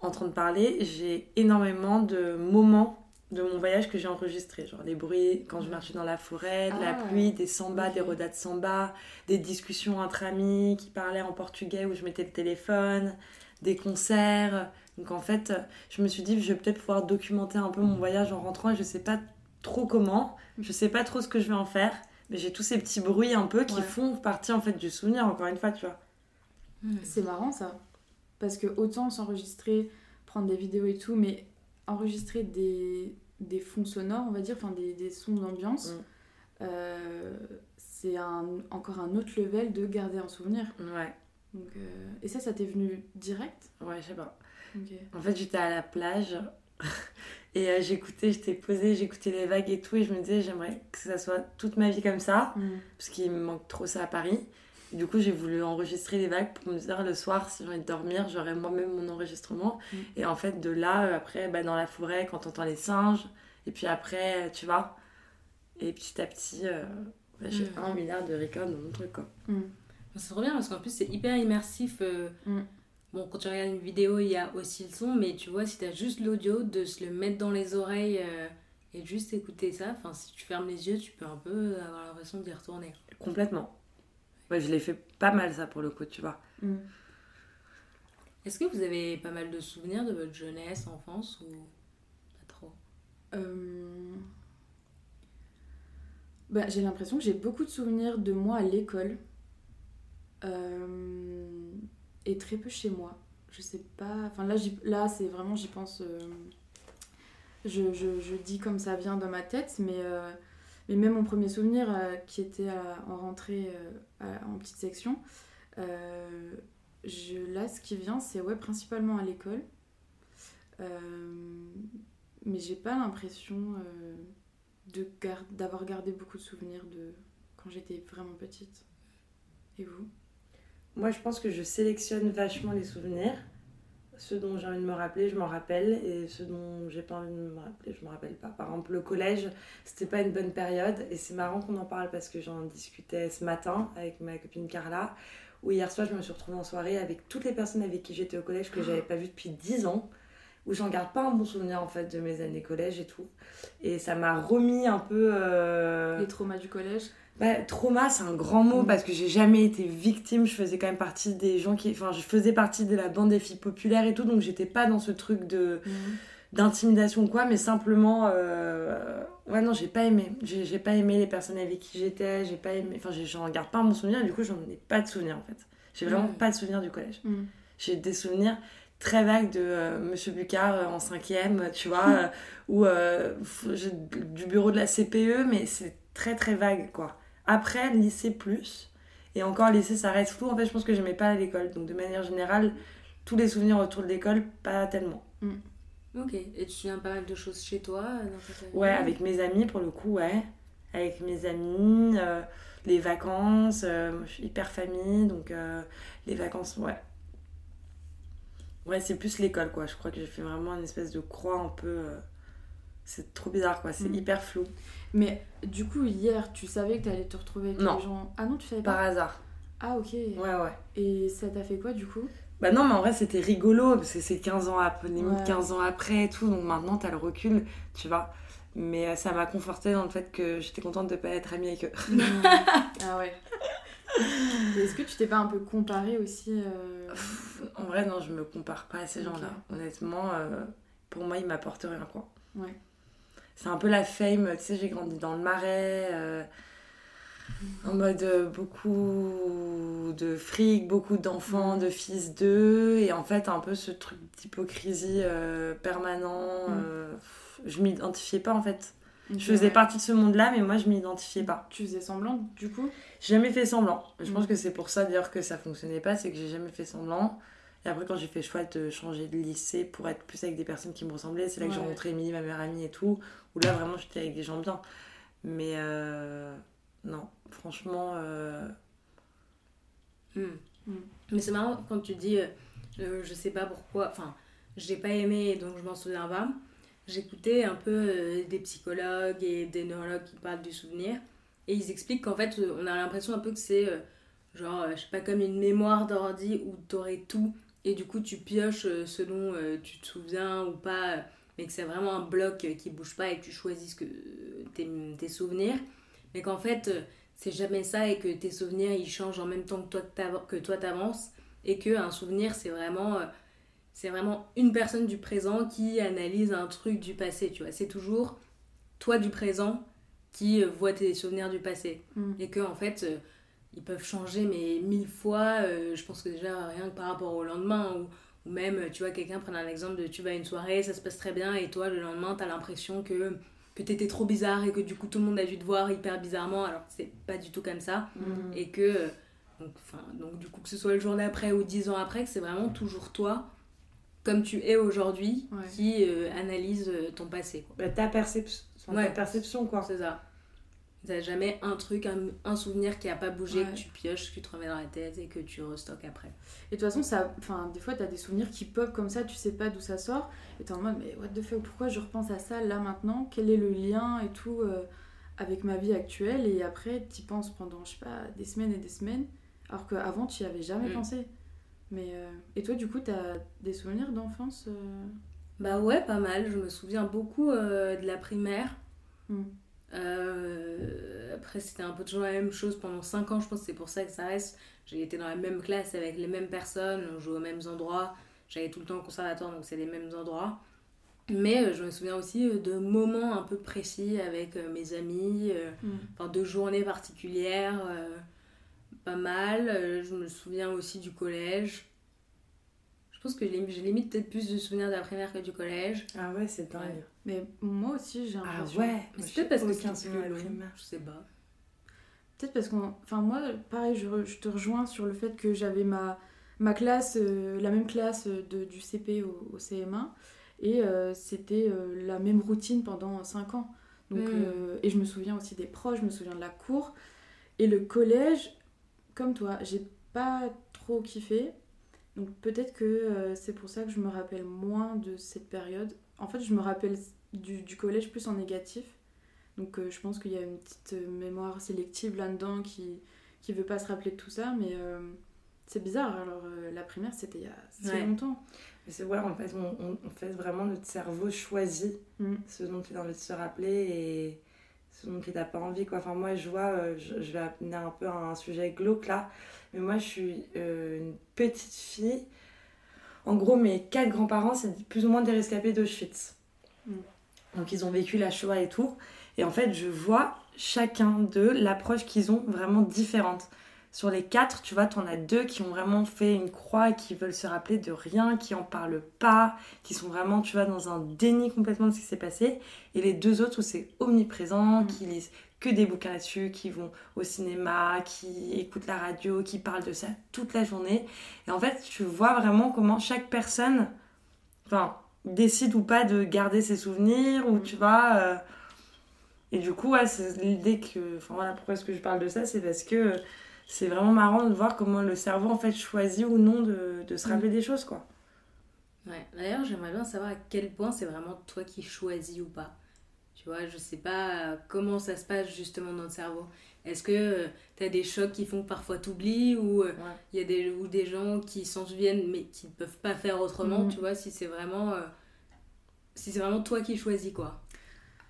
en train de parler, j'ai énormément de moments de mon voyage que j'ai enregistré. Genre les bruits quand je marchais dans la forêt, de la ah, pluie, des sambas, des rodas de samba, des discussions entre amis qui parlaient en portugais où je mettais le téléphone, des concerts. Donc en fait, je me suis dit, je vais peut-être pouvoir documenter un peu mon voyage en rentrant et je sais pas trop comment, je sais pas trop ce que je vais en faire, mais j'ai tous ces petits bruits un peu qui font partie en fait du souvenir, encore une fois, tu vois. Hmm. C'est marrant ça. Parce que autant s'enregistrer, prendre des vidéos et tout, mais enregistrer des, des fonds sonores, on va dire, enfin des, des sons d'ambiance, mm. euh, c'est un, encore un autre level de garder un souvenir. Ouais. Donc, euh, et ça, ça t'est venu direct? Ouais, je sais pas. En fait, j'étais à la plage et euh, j'écoutais, j'étais posée, j'écoutais les vagues et tout, et je me disais, j'aimerais que ça soit toute ma vie comme ça, mm. parce qu'il me manque trop ça à Paris. Du coup, j'ai voulu enregistrer les vagues pour me dire le soir, si j'ai envie de dormir, j'aurai moi-même mon enregistrement. Mm. Et en fait, de là, après, bah, dans la forêt, quand t'entends les singes, et puis après, tu vois. Et petit à petit, euh, j'ai mm. un milliard de records dans mon truc, quoi. Mm. C'est trop bien parce qu'en plus, c'est hyper immersif. Euh, mm. Bon, quand tu regardes une vidéo, il y a aussi le son, mais tu vois, si tu as juste l'audio, de se le mettre dans les oreilles euh, et juste écouter ça, enfin, si tu fermes les yeux, tu peux un peu avoir l'impression d'y retourner. Complètement. Ouais, je l'ai fait pas mal, ça, pour le coup, tu vois. Est-ce que vous avez pas mal de souvenirs de votre jeunesse, enfance ou euh, bah, j'ai l'impression que j'ai beaucoup de souvenirs de moi à l'école. et très peu chez moi. Je sais pas. Enfin, là, là c'est vraiment, j'y pense. Je, je, je, dis comme ça vient dans ma tête, mais, mais même mon premier souvenir, qui était en rentrée en petite section, là, ce qui vient, c'est ouais, principalement à l'école. Euh, mais j'ai pas l'impression euh, d'avoir gardé beaucoup de souvenirs de quand j'étais vraiment petite. Et vous? Moi, je pense que je sélectionne vachement les souvenirs. Ceux dont j'ai envie de me rappeler, je m'en rappelle. Et ceux dont j'ai pas envie de me rappeler, je me rappelle pas. Par exemple, le collège, c'était pas une bonne période. Et c'est marrant qu'on en parle parce que j'en discutais ce matin avec ma copine Carla où hier soir, je me suis retrouvée en soirée avec toutes les personnes avec qui j'étais au collège que j'avais pas vues depuis 10 ans, où j'en garde pas un bon souvenir en fait de mes années collège et tout. Et ça m'a remis un peu. Euh, les traumas du collège bah, trauma, c'est un grand mot mm. parce que j'ai jamais été victime. Je faisais quand même partie des gens qui. Enfin, je faisais partie de la bande des filles populaires et tout, donc j'étais pas dans ce truc de. Mm. d'intimidation ou quoi, mais simplement. Euh, Ouais, non, j'ai pas aimé. J'ai pas aimé les personnes avec qui j'étais. J'ai pas aimé. Enfin, j'en garde pas mon souvenir. Du coup, j'en ai pas de souvenir en fait. J'ai vraiment pas de souvenir du collège. Mm. J'ai des souvenirs très vagues de euh, Monsieur Bucard euh, en cinquième, tu vois, euh, ou du bureau de la CPE, mais c'est très très vague quoi. Après, lycée plus. Et encore, lycée, ça reste flou. En fait, je pense que j'aimais pas l'école. Donc, de manière générale, tous les souvenirs autour de l'école, pas tellement. Mm. Ok, et tu te souviens pas mal de choses chez toi dans Ouais, avec mes amis pour le coup, ouais. Avec mes amis, euh, les vacances, euh, je suis hyper famille, donc euh, les vacances, ouais. Ouais, c'est plus l'école, quoi. Je crois que j'ai fait vraiment une espèce de croix un peu. C'est trop bizarre, quoi. C'est mm. hyper flou. Mais du coup, hier, tu savais que tu allais te retrouver avec non. les gens. Ah non, tu savais pas Par hasard. Ah, ok. Ouais, ouais. Et ça t'a fait quoi, du coup? Bah non, mais en vrai, c'était rigolo, parce que c'est 15 ans après, 15 ans après et tout, donc maintenant, t'as le recul, tu vois. Mais euh, ça m'a conforté dans le fait que j'étais contente de pas être amie avec eux. ah ouais. Est-ce que tu t'es pas un peu comparée aussi euh, En vrai, non, je me compare pas à ces gens-là. Honnêtement, euh, pour moi, ils m'apportent rien, quoi. Ouais. C'est un peu la fame, tu sais, j'ai grandi dans le marais en mode euh, beaucoup de fric, beaucoup d'enfants, de fils d'eux, et en fait un peu ce truc d'hypocrisie euh, permanent. Mm. Euh, je m'identifiais pas en fait. Je faisais partie de ce monde-là, mais moi je m'identifiais pas. Tu faisais semblant du coup? J'ai jamais fait semblant. Je pense mm. que c'est pour ça d'ailleurs que ça fonctionnait pas, c'est que j'ai jamais fait semblant. Et après, quand j'ai fait le choix de changer de lycée pour être plus avec des personnes qui me ressemblaient, c'est là que j'ai rencontré Émilie, ma meilleure amie et tout, où là vraiment j'étais avec des gens bien. Mais non, franchement. Euh, hmm. Hmm. Mais c'est marrant quand tu dis, euh, je sais pas pourquoi, enfin, j'ai pas aimé donc je m'en souviens pas. J'écoutais un peu euh, des psychologues et des neurologues qui parlent du souvenir et ils expliquent qu'en fait, on a l'impression un peu que c'est genre, je sais pas, comme une mémoire d'ordi où t'aurais tout et du coup tu pioches ce dont tu te souviens ou pas, mais que c'est vraiment un bloc qui bouge pas et que tu choisis que, tes, tes souvenirs mais qu'en fait, euh, c'est jamais ça et que tes souvenirs ils changent en même temps que toi que toi t'avances et que un souvenir c'est vraiment euh, c'est vraiment une personne du présent qui analyse un truc du passé, tu vois. C'est toujours toi du présent qui euh, voit tes souvenirs du passé mm. et que en fait ils peuvent changer mais mille fois. je pense que déjà rien que par rapport au lendemain ou, ou même tu vois quelqu'un prendre un exemple de tu vas à une soirée ça se passe très bien et toi le lendemain t'as l'impression que que t'étais trop bizarre et que du coup tout le monde a dû te voir hyper bizarrement alors que c'est pas du tout comme ça mhm. et que donc, du coup que ce soit le jour d'après ou dix ans après que c'est vraiment toujours toi comme tu es aujourd'hui qui euh, analyse euh, ton passé quoi. Bah, ta perception ta perception quoi c'est ça T'as jamais un truc, un, souvenir qui a pas bougé, que tu pioches, que tu te remets dans la tête et que tu restockes après. Et de toute façon, ça, des fois, t'as des souvenirs qui pop comme ça, tu sais pas d'où ça sort. Et t'es en mode, mais what the fuck, pourquoi je repense à ça là maintenant? Quel est le lien et tout euh, avec ma vie actuelle? Et après, t'y penses pendant, je sais pas, des semaines et des semaines. Alors qu'avant, tu y avais jamais mm. pensé. Mais, euh, Et toi, du coup, t'as des souvenirs d'enfance euh? Bah ouais, pas mal. Je me souviens beaucoup de la primaire. Mm. Euh, après, c'était un peu toujours la même chose pendant 5 ans, je pense que c'est pour ça que ça reste. J'ai été dans la même classe avec les mêmes personnes, on jouait aux mêmes endroits. J'allais tout le temps au conservatoire, donc c'est les mêmes endroits. Mais euh, je me souviens aussi euh, de moments un peu précis avec mes amis, mm. enfin de journées particulières. pas mal. Je me souviens aussi du collège. Je pense que j'ai limite peut-être plus de souvenirs de la primaire que du collège. Ah ouais, c'est dingue. Mais moi aussi, j'ai Ah ouais C'est peut-être parce que c'est plus long. Je sais pas. Peut-être parce qu'on. Enfin, moi, pareil, je, je, te rejoins sur le fait que j'avais ma, ma classe, euh, la même classe de, du CP au, au CM1. Et euh, c'était euh, la même routine pendant 5 ans. Donc, hmm. et je me souviens aussi des proches, je me souviens de la cour. Et le collège, comme toi, j'ai pas trop kiffé. Donc peut-être que c'est pour ça que je me rappelle moins de cette période. En fait, je me rappelle du, du collège plus en négatif. Donc je pense qu'il y a une petite mémoire sélective là-dedans qui qui veut pas se rappeler de tout ça, mais c'est bizarre. Alors la primaire, c'était il y a si longtemps. Mais c'est ouais, en fait, on, on, fait vraiment notre cerveau choisit mm. ce dont il a envie de se rappeler et ce dont il n'a pas envie. Quoi. Enfin, moi, je vois, euh, je, vais amener un peu un sujet glauque là, mais moi, je suis euh, une petite fille. En gros, mes quatre grands-parents, c'est plus ou moins des rescapés d'Auschwitz. Mm. Donc, ils ont vécu la Shoah et tout. Et en fait, je vois chacun d'eux l'approche qu'ils ont vraiment différente sur les quatre, tu vois, tu en as deux qui ont vraiment fait une croix et qui veulent se rappeler de rien, qui en parlent pas, qui sont vraiment, tu vois, dans un déni complètement de ce qui s'est passé. Et les deux autres où c'est omniprésent, mm. qui lisent que des bouquins là-dessus, qui vont au cinéma, qui écoutent la radio, qui parlent de ça toute la journée. Et en fait, tu vois vraiment comment chaque personne, enfin, décide ou pas de garder ses souvenirs, ou tu vois. Euh, et du coup, ouais, c'est l'idée que. Enfin voilà, pourquoi est-ce que je parle de ça C'est parce que c'est vraiment marrant de voir comment le cerveau en fait choisit ou non de, de se rappeler mm. des choses quoi. Ouais, d'ailleurs j'aimerais bien savoir à quel point c'est vraiment toi qui choisis ou pas. Tu vois, je sais pas comment ça se passe justement dans le cerveau. Est-ce que euh, tu as des chocs qui font que parfois t'oublies ou euh, il y a des, ou des gens qui s'en souviennent mais qui ne peuvent pas faire autrement, mm. tu vois, si c'est vraiment, euh, si c'est vraiment toi qui choisis quoi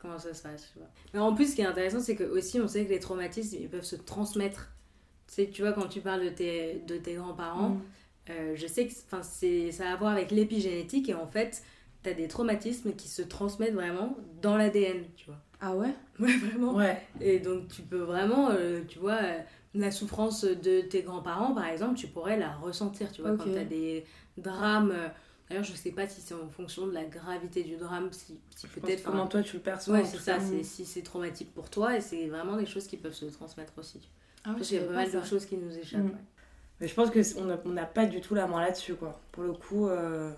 comment ça se passe. Tu vois. Mais en plus, ce qui est intéressant, c'est que aussi, on sait que les traumatismes, ils peuvent se transmettre sais, tu vois, quand tu parles de tes, de tes grands-parents, euh, je sais que ça a à voir avec l'épigénétique et en fait, tu as des traumatismes qui se transmettent vraiment dans l'ADN, tu vois. Ah ouais? Ouais, vraiment. Ouais. Et donc, tu peux vraiment, euh, tu vois, euh, la souffrance de tes grands-parents, par exemple, tu pourrais la ressentir, tu vois, quand tu as des drames. D'ailleurs, je sais pas si c'est en fonction de la gravité du drame, si, si peut-être. Comment toi tu le perçois Ouais, c'est ça, si c'est traumatique pour toi, et c'est vraiment des choses qui peuvent se transmettre aussi. Ah il y a pas mal de choses qui nous échappent. Mm. Mais je pense qu'on n'a pas du tout la main là-dessus, quoi. Pour le coup, euh...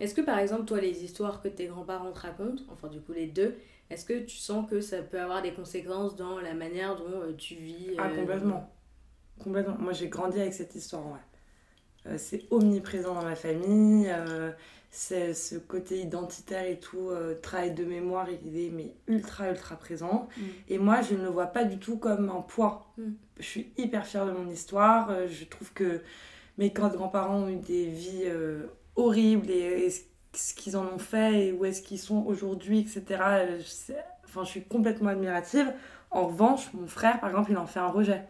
Est-ce que par exemple, toi, les histoires que tes grands-parents te racontent, enfin du coup les deux, est-ce que tu sens que ça peut avoir des conséquences dans la manière dont euh, tu vis Ah, euh, complètement. Complètement. Moi, j'ai grandi avec cette histoire, ouais. Euh, c'est omniprésent dans ma famille c'est ce côté identitaire et tout, euh, travail de mémoire, il est mais ultra ultra présent. Mm. Et moi, je ne le vois pas du tout comme un poids. Mm. Je suis hyper fière de mon histoire. Je trouve que mes grands-parents ont eu des vies horribles et, ce qu'ils en ont fait et où est-ce qu'ils sont aujourd'hui, etc. enfin, je suis complètement admirative. En revanche, mon frère, par exemple, il en fait un rejet.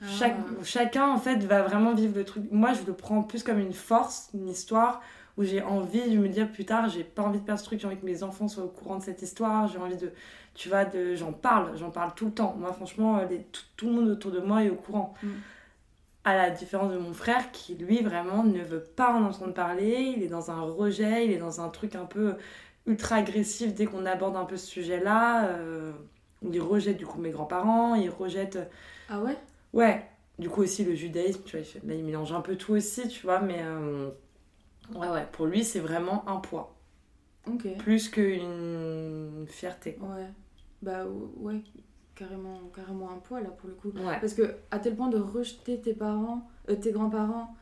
Ah. Chaque, chacun, en fait, va vraiment vivre le truc. Moi, je le prends plus comme une force, une histoire où j'ai envie de me dire plus tard, j'ai pas envie de perdre ce truc, j'ai envie que mes enfants soient au courant de cette histoire, j'ai envie de, tu vois, de, j'en parle, j'en parle tout le temps. Moi, franchement, les, tout, le monde autour de moi est au courant. Mm. À la différence de mon frère qui, lui, vraiment ne veut pas en entendre parler, il est dans un rejet, il est dans un truc un peu ultra agressif dès qu'on aborde un peu ce sujet-là. Euh, il rejette du coup mes grands-parents, il rejette. Ah ouais? Ouais. Du coup aussi le judaïsme, tu vois, il, il mélange un peu tout aussi, tu vois, mais. Euh, Ouais, ouais, pour lui, c'est vraiment un poids. Ok. Plus qu'une fierté. Ouais. Bah ouais, carrément, carrément un poids là pour le coup. Parce que à tel point de rejeter tes parents, euh, tes grands-parents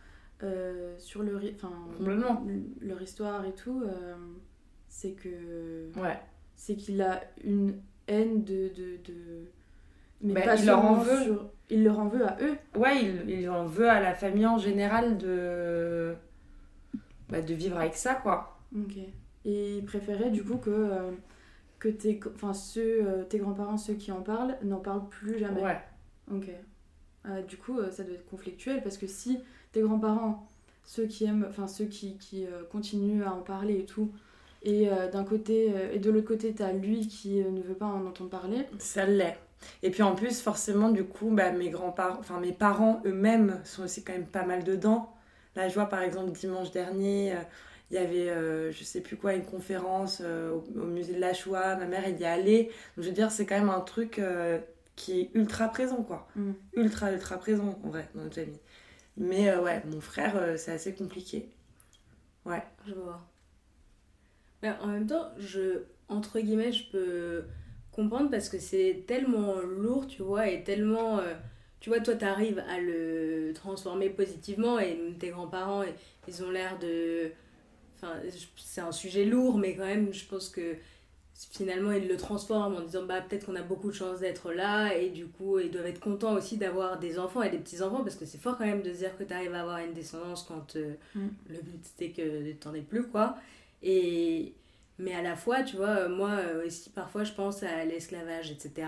euh, sur leur, enfin, leur histoire et tout, euh, c'est que. Ouais. C'est qu'il a une haine de. de, de... Mais bah, pas il leur en veut. Sur... Il leur en veut à eux. Ouais, il, il en veut à la famille en général de bah, de vivre avec ça, quoi. Ok. Et il préférait du coup que, que tes, enfin, ceux, euh, tes grands-parents, ceux qui en parlent, n'en parlent plus jamais. Ouais. Ok. Euh, du coup, ça doit être conflictuel parce que si tes grands-parents, ceux qui aiment, enfin ceux qui, qui continuent à en parler et tout, et d'un côté, et de l'autre côté, t'as lui qui ne veut pas en entendre parler. Ça l'est. Et puis en plus, forcément, du coup, bah, mes grands-parents, enfin mes parents eux-mêmes sont aussi quand même pas mal dedans. Là, je vois par exemple dimanche dernier, euh, il y avait, euh, je sais plus quoi, une conférence euh, au, musée de la Shoah. Ma mère, elle y est allée. Donc, je veux dire, c'est quand même un truc qui est ultra présent, quoi. Mm. Ultra, ultra présent, en vrai, dans notre famille. Mais ouais, mon frère, c'est assez compliqué. Ouais. Je vois. Mais en même temps, je, entre guillemets, je peux comprendre parce que c'est tellement lourd, tu vois, et tellement. Euh, tu vois, toi, tu arrives à le transformer positivement et tes grands-parents, ils ont l'air de. Enfin, c'est un sujet lourd, mais quand même, je pense que finalement, ils le transforment en disant bah, peut-être qu'on a beaucoup de chance d'être là et du coup, ils doivent être contents aussi d'avoir des enfants et des petits-enfants parce que c'est fort quand même de se dire que tu arrives à avoir une descendance quand euh, mm. le but c'était que t'en aies plus, quoi. Et mais à la fois, tu vois, euh, moi euh, aussi, parfois, je pense à l'esclavage, etc.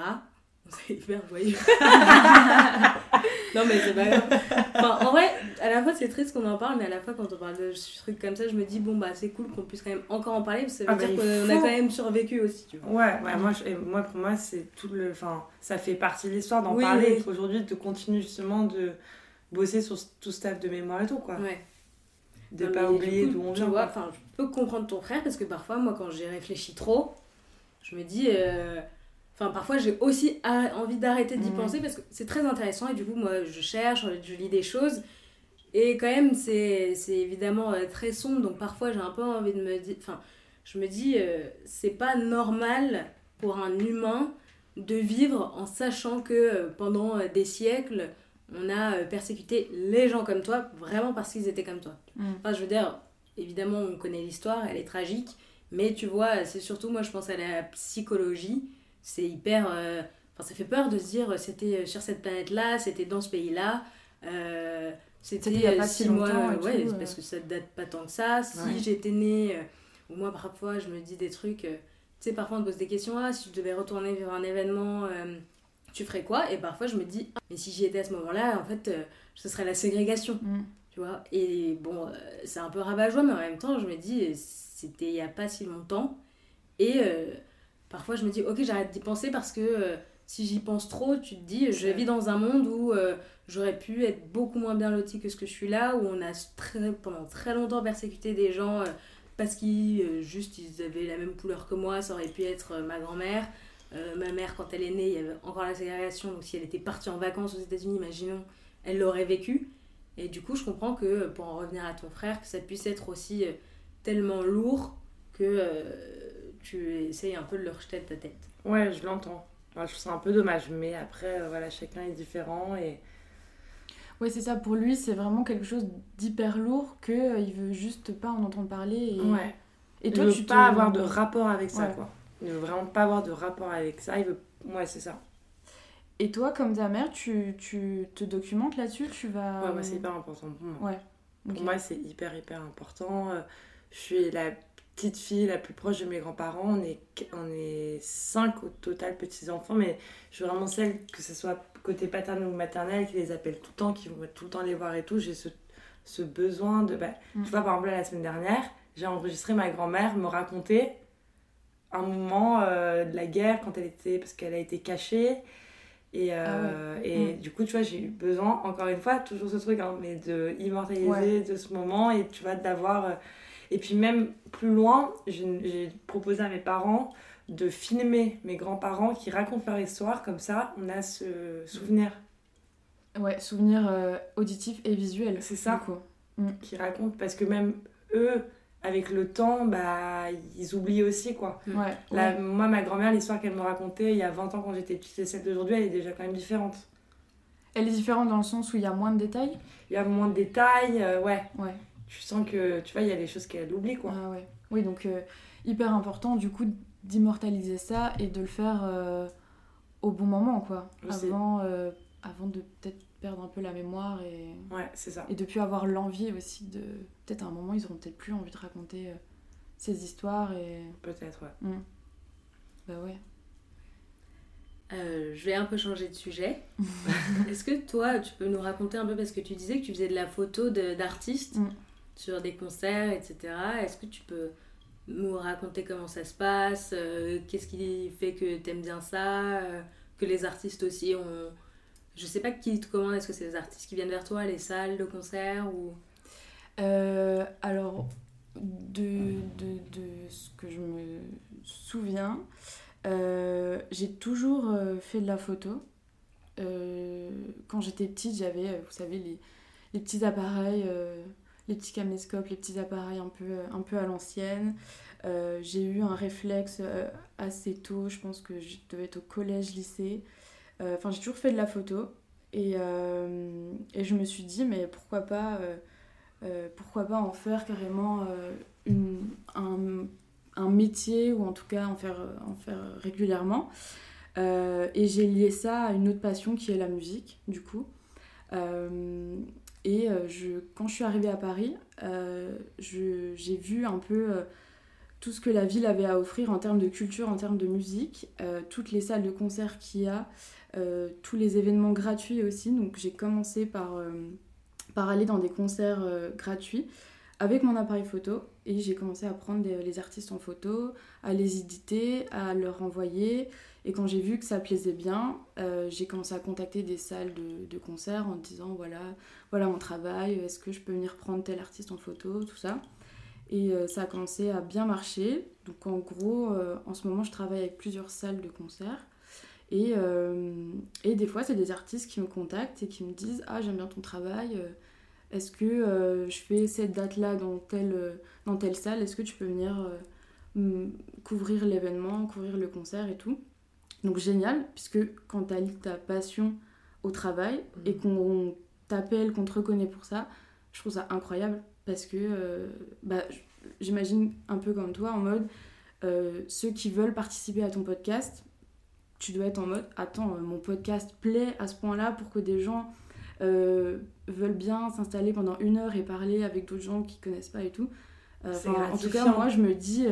C'est hyper joyeux. non, mais c'est pas grave. Enfin, en vrai, à la fois, c'est triste qu'on en parle, mais à la fois, quand on parle de trucs comme ça, je me dis, bon, bah, c'est cool qu'on puisse quand même encore en parler, parce que ça veut ah, dire qu'on a quand même survécu aussi, tu vois. Ouais, ouais moi, moi, pour moi, c'est tout le. Enfin, ça fait partie de l'histoire d'en parler. Aujourd'hui, de continuer justement de bosser sur tout ce de mémoire et tout, quoi. Ouais de pas oublier d'où on vient. vois, enfin, je peux comprendre ton frère parce que parfois, moi, quand j'ai réfléchi trop, je me dis. Euh, enfin, parfois, j'ai aussi envie d'arrêter d'y mhm. penser parce que c'est très intéressant et du coup, moi, je cherche, je lis des choses. Et quand même, c'est évidemment euh, très sombre, donc parfois, j'ai un peu envie de me dire. Enfin, je me dis, euh, c'est pas normal pour un humain de vivre en sachant que pendant des siècles, on a euh, persécuté les gens comme toi vraiment parce qu'ils étaient comme toi. Mm. Enfin, je veux dire, évidemment, on connaît l'histoire, elle est tragique, mais tu vois, c'est surtout, moi, je pense à la psychologie. C'est hyper. Euh, enfin, ça fait peur de se dire, euh, c'était sur cette planète-là, c'était dans ce pays-là. c'était il y a pas six mois. ouais, parce que ça date pas tant que ça. Si j'étais née, ou moi, parfois, je me dis des trucs. tu sais, parfois, on te pose des questions. Ah, si je devais retourner vivre un événement tu ferais quoi? Et parfois, je me dis, ah, mais si j'y étais à ce moment-là, en fait, euh, ce serait la ségrégation. Mm. Tu vois? Et bon, euh, c'est un peu rabat-joie, mais en même temps, je me dis, c'était il n'y a pas si longtemps. Et euh, parfois, je me dis, ok, j'arrête d'y penser parce que si j'y pense trop, tu te dis, je vis dans un monde où j'aurais pu être beaucoup moins bien loti que ce que je suis là, où on a très, pendant très longtemps persécuté des gens parce qu'ils juste ils avaient la même couleur que moi, ça aurait pu être ma grand-mère. Euh, ma mère, quand elle est née, il y avait encore la ségrégation. Donc, si elle était partie en vacances aux États-Unis, imaginons, elle l'aurait vécu. Et du coup, je comprends que, pour en revenir à ton frère, que ça puisse être aussi euh, tellement lourd que euh, tu essayes un peu de le rejeter de ta tête. Ouais, je l'entends. je trouve ça un peu dommage, mais après, voilà, chacun est différent et. Ouais, c'est ça. Pour lui, c'est vraiment quelque chose d'hyper lourd que il veut juste pas en entendre parler. Et... Ouais. Et toi, tu veux pas avoir de rapport avec ça, quoi. Il ne veut vraiment pas avoir de rapport avec ça. Il veut... Ouais, c'est ça. Et toi, comme ta mère, tu, tu te documentes là-dessus Tu vas... Ouais, c'est hyper important pour moi. Ouais. Pour moi, c'est hyper, hyper important. Euh, je suis la petite fille la plus proche de mes grands-parents. On est, on est cinq au total petits-enfants, mais je suis vraiment celle, que ce soit côté paternel ou maternel, qui les appelle tout le temps, qui vont tout le temps les voir et tout. J'ai ce, ce besoin de... Bah, mm. Tu vois, par exemple, la semaine dernière, j'ai enregistré ma grand-mère me raconter un moment euh, de la guerre quand elle était parce qu'elle a été cachée et, euh, ah et mm. du coup tu vois j'ai eu besoin encore une fois toujours ce truc hein, mais de immortaliser de ce moment et tu vois d'avoir euh, et puis même plus loin j'ai proposé à mes parents de filmer mes grands-parents qui racontent leur histoire comme ça on a ce souvenir ouais souvenir auditif et visuel c'est ça quoi mm. qui racontent parce que même eux avec le temps, bah, ils oublient aussi, quoi. Ouais, Moi, ma grand-mère, l'histoire qu'elle me racontait il y a 20 ans quand j'étais petite et celle d'aujourd'hui, elle est déjà quand même différente. Elle est différente dans le sens où il y a moins de détails? Il y a moins de détails, euh, ouais. Ouais. Tu sens que, tu vois, il y a des choses qu'elle oublie, quoi. Ah ouais. Oui, donc euh, hyper important, du coup, d'immortaliser ça et de le faire euh, au bon moment, quoi. Avant, avant de peut-être perdre un peu la mémoire et ouais c'est ça et de plus avoir l'envie aussi de peut-être à un moment ils auront peut-être plus envie de raconter euh, ces histoires et peut-être ouais mmh. bah ouais euh, je vais un peu changer de sujet. Est-ce que toi, tu peux nous raconter un peu, parce que tu disais que tu faisais de la photo d'artistes mmh. Sur des concerts, etc. Est-ce que tu peux nous raconter comment ça se passe euh, Qu'est-ce qui fait que tu aimes bien ça que les artistes aussi ont. Je sais pas qui te commande, est-ce que c'est les artistes qui viennent vers toi, les salles de concert ou? Euh, alors, de, ce que je me souviens, euh, j'ai toujours euh, fait de la photo. quand j'étais petite, j'avais, vous savez, les petits appareils, les petits caméscopes, les petits appareils un peu, un peu à l'ancienne. j'ai eu un réflexe assez tôt, je pense que je devais être au collège, lycée. Enfin, j'ai toujours fait de la photo. Et, et, je me suis dit, mais pourquoi pas euh, pourquoi pas en faire carrément euh, une, un, un, métier ou en tout cas en faire, en faire régulièrement. Euh, et j'ai lié ça à une autre passion qui est la musique, du coup. Et je, quand je suis arrivée à Paris, j'ai vu un peu tout ce que la ville avait à offrir en termes de culture, en termes de musique, toutes les salles de concert qu'il y a, tous les événements gratuits aussi. Donc j'ai commencé par aller dans des concerts euh, gratuits avec mon appareil photo et j'ai commencé à prendre les artistes en photo, à les éditer, à leur envoyer. Et quand j'ai vu que ça plaisait bien, euh, j'ai commencé à contacter des salles de, concert en disant voilà, voilà mon travail, est-ce que je peux venir prendre tel artiste en photo, tout ça. Et euh, ça a commencé à bien marcher. Donc en gros, en ce moment, je travaille avec plusieurs salles de concert. Et, euh, et des fois, c'est des artistes qui me contactent et qui me disent Ah, j'aime bien ton travail. Euh, est-ce que euh, je fais cette date-là dans telle, dans telle salle Est-ce que tu peux venir couvrir l'événement, couvrir le concert et tout Donc, génial, puisque quand tu allies ta passion au travail mmh. et qu'on t'appelle, qu'on te reconnaît pour ça, je trouve ça incroyable parce que bah, j'imagine un peu comme toi en mode ceux qui veulent participer à ton podcast tu dois être en mode attends, euh, mon podcast plaît à ce point-là pour que des gens euh, veulent bien s'installer pendant une heure et parler avec d'autres gens qui connaissent pas et tout. Euh, en tout cas, moi, je me dis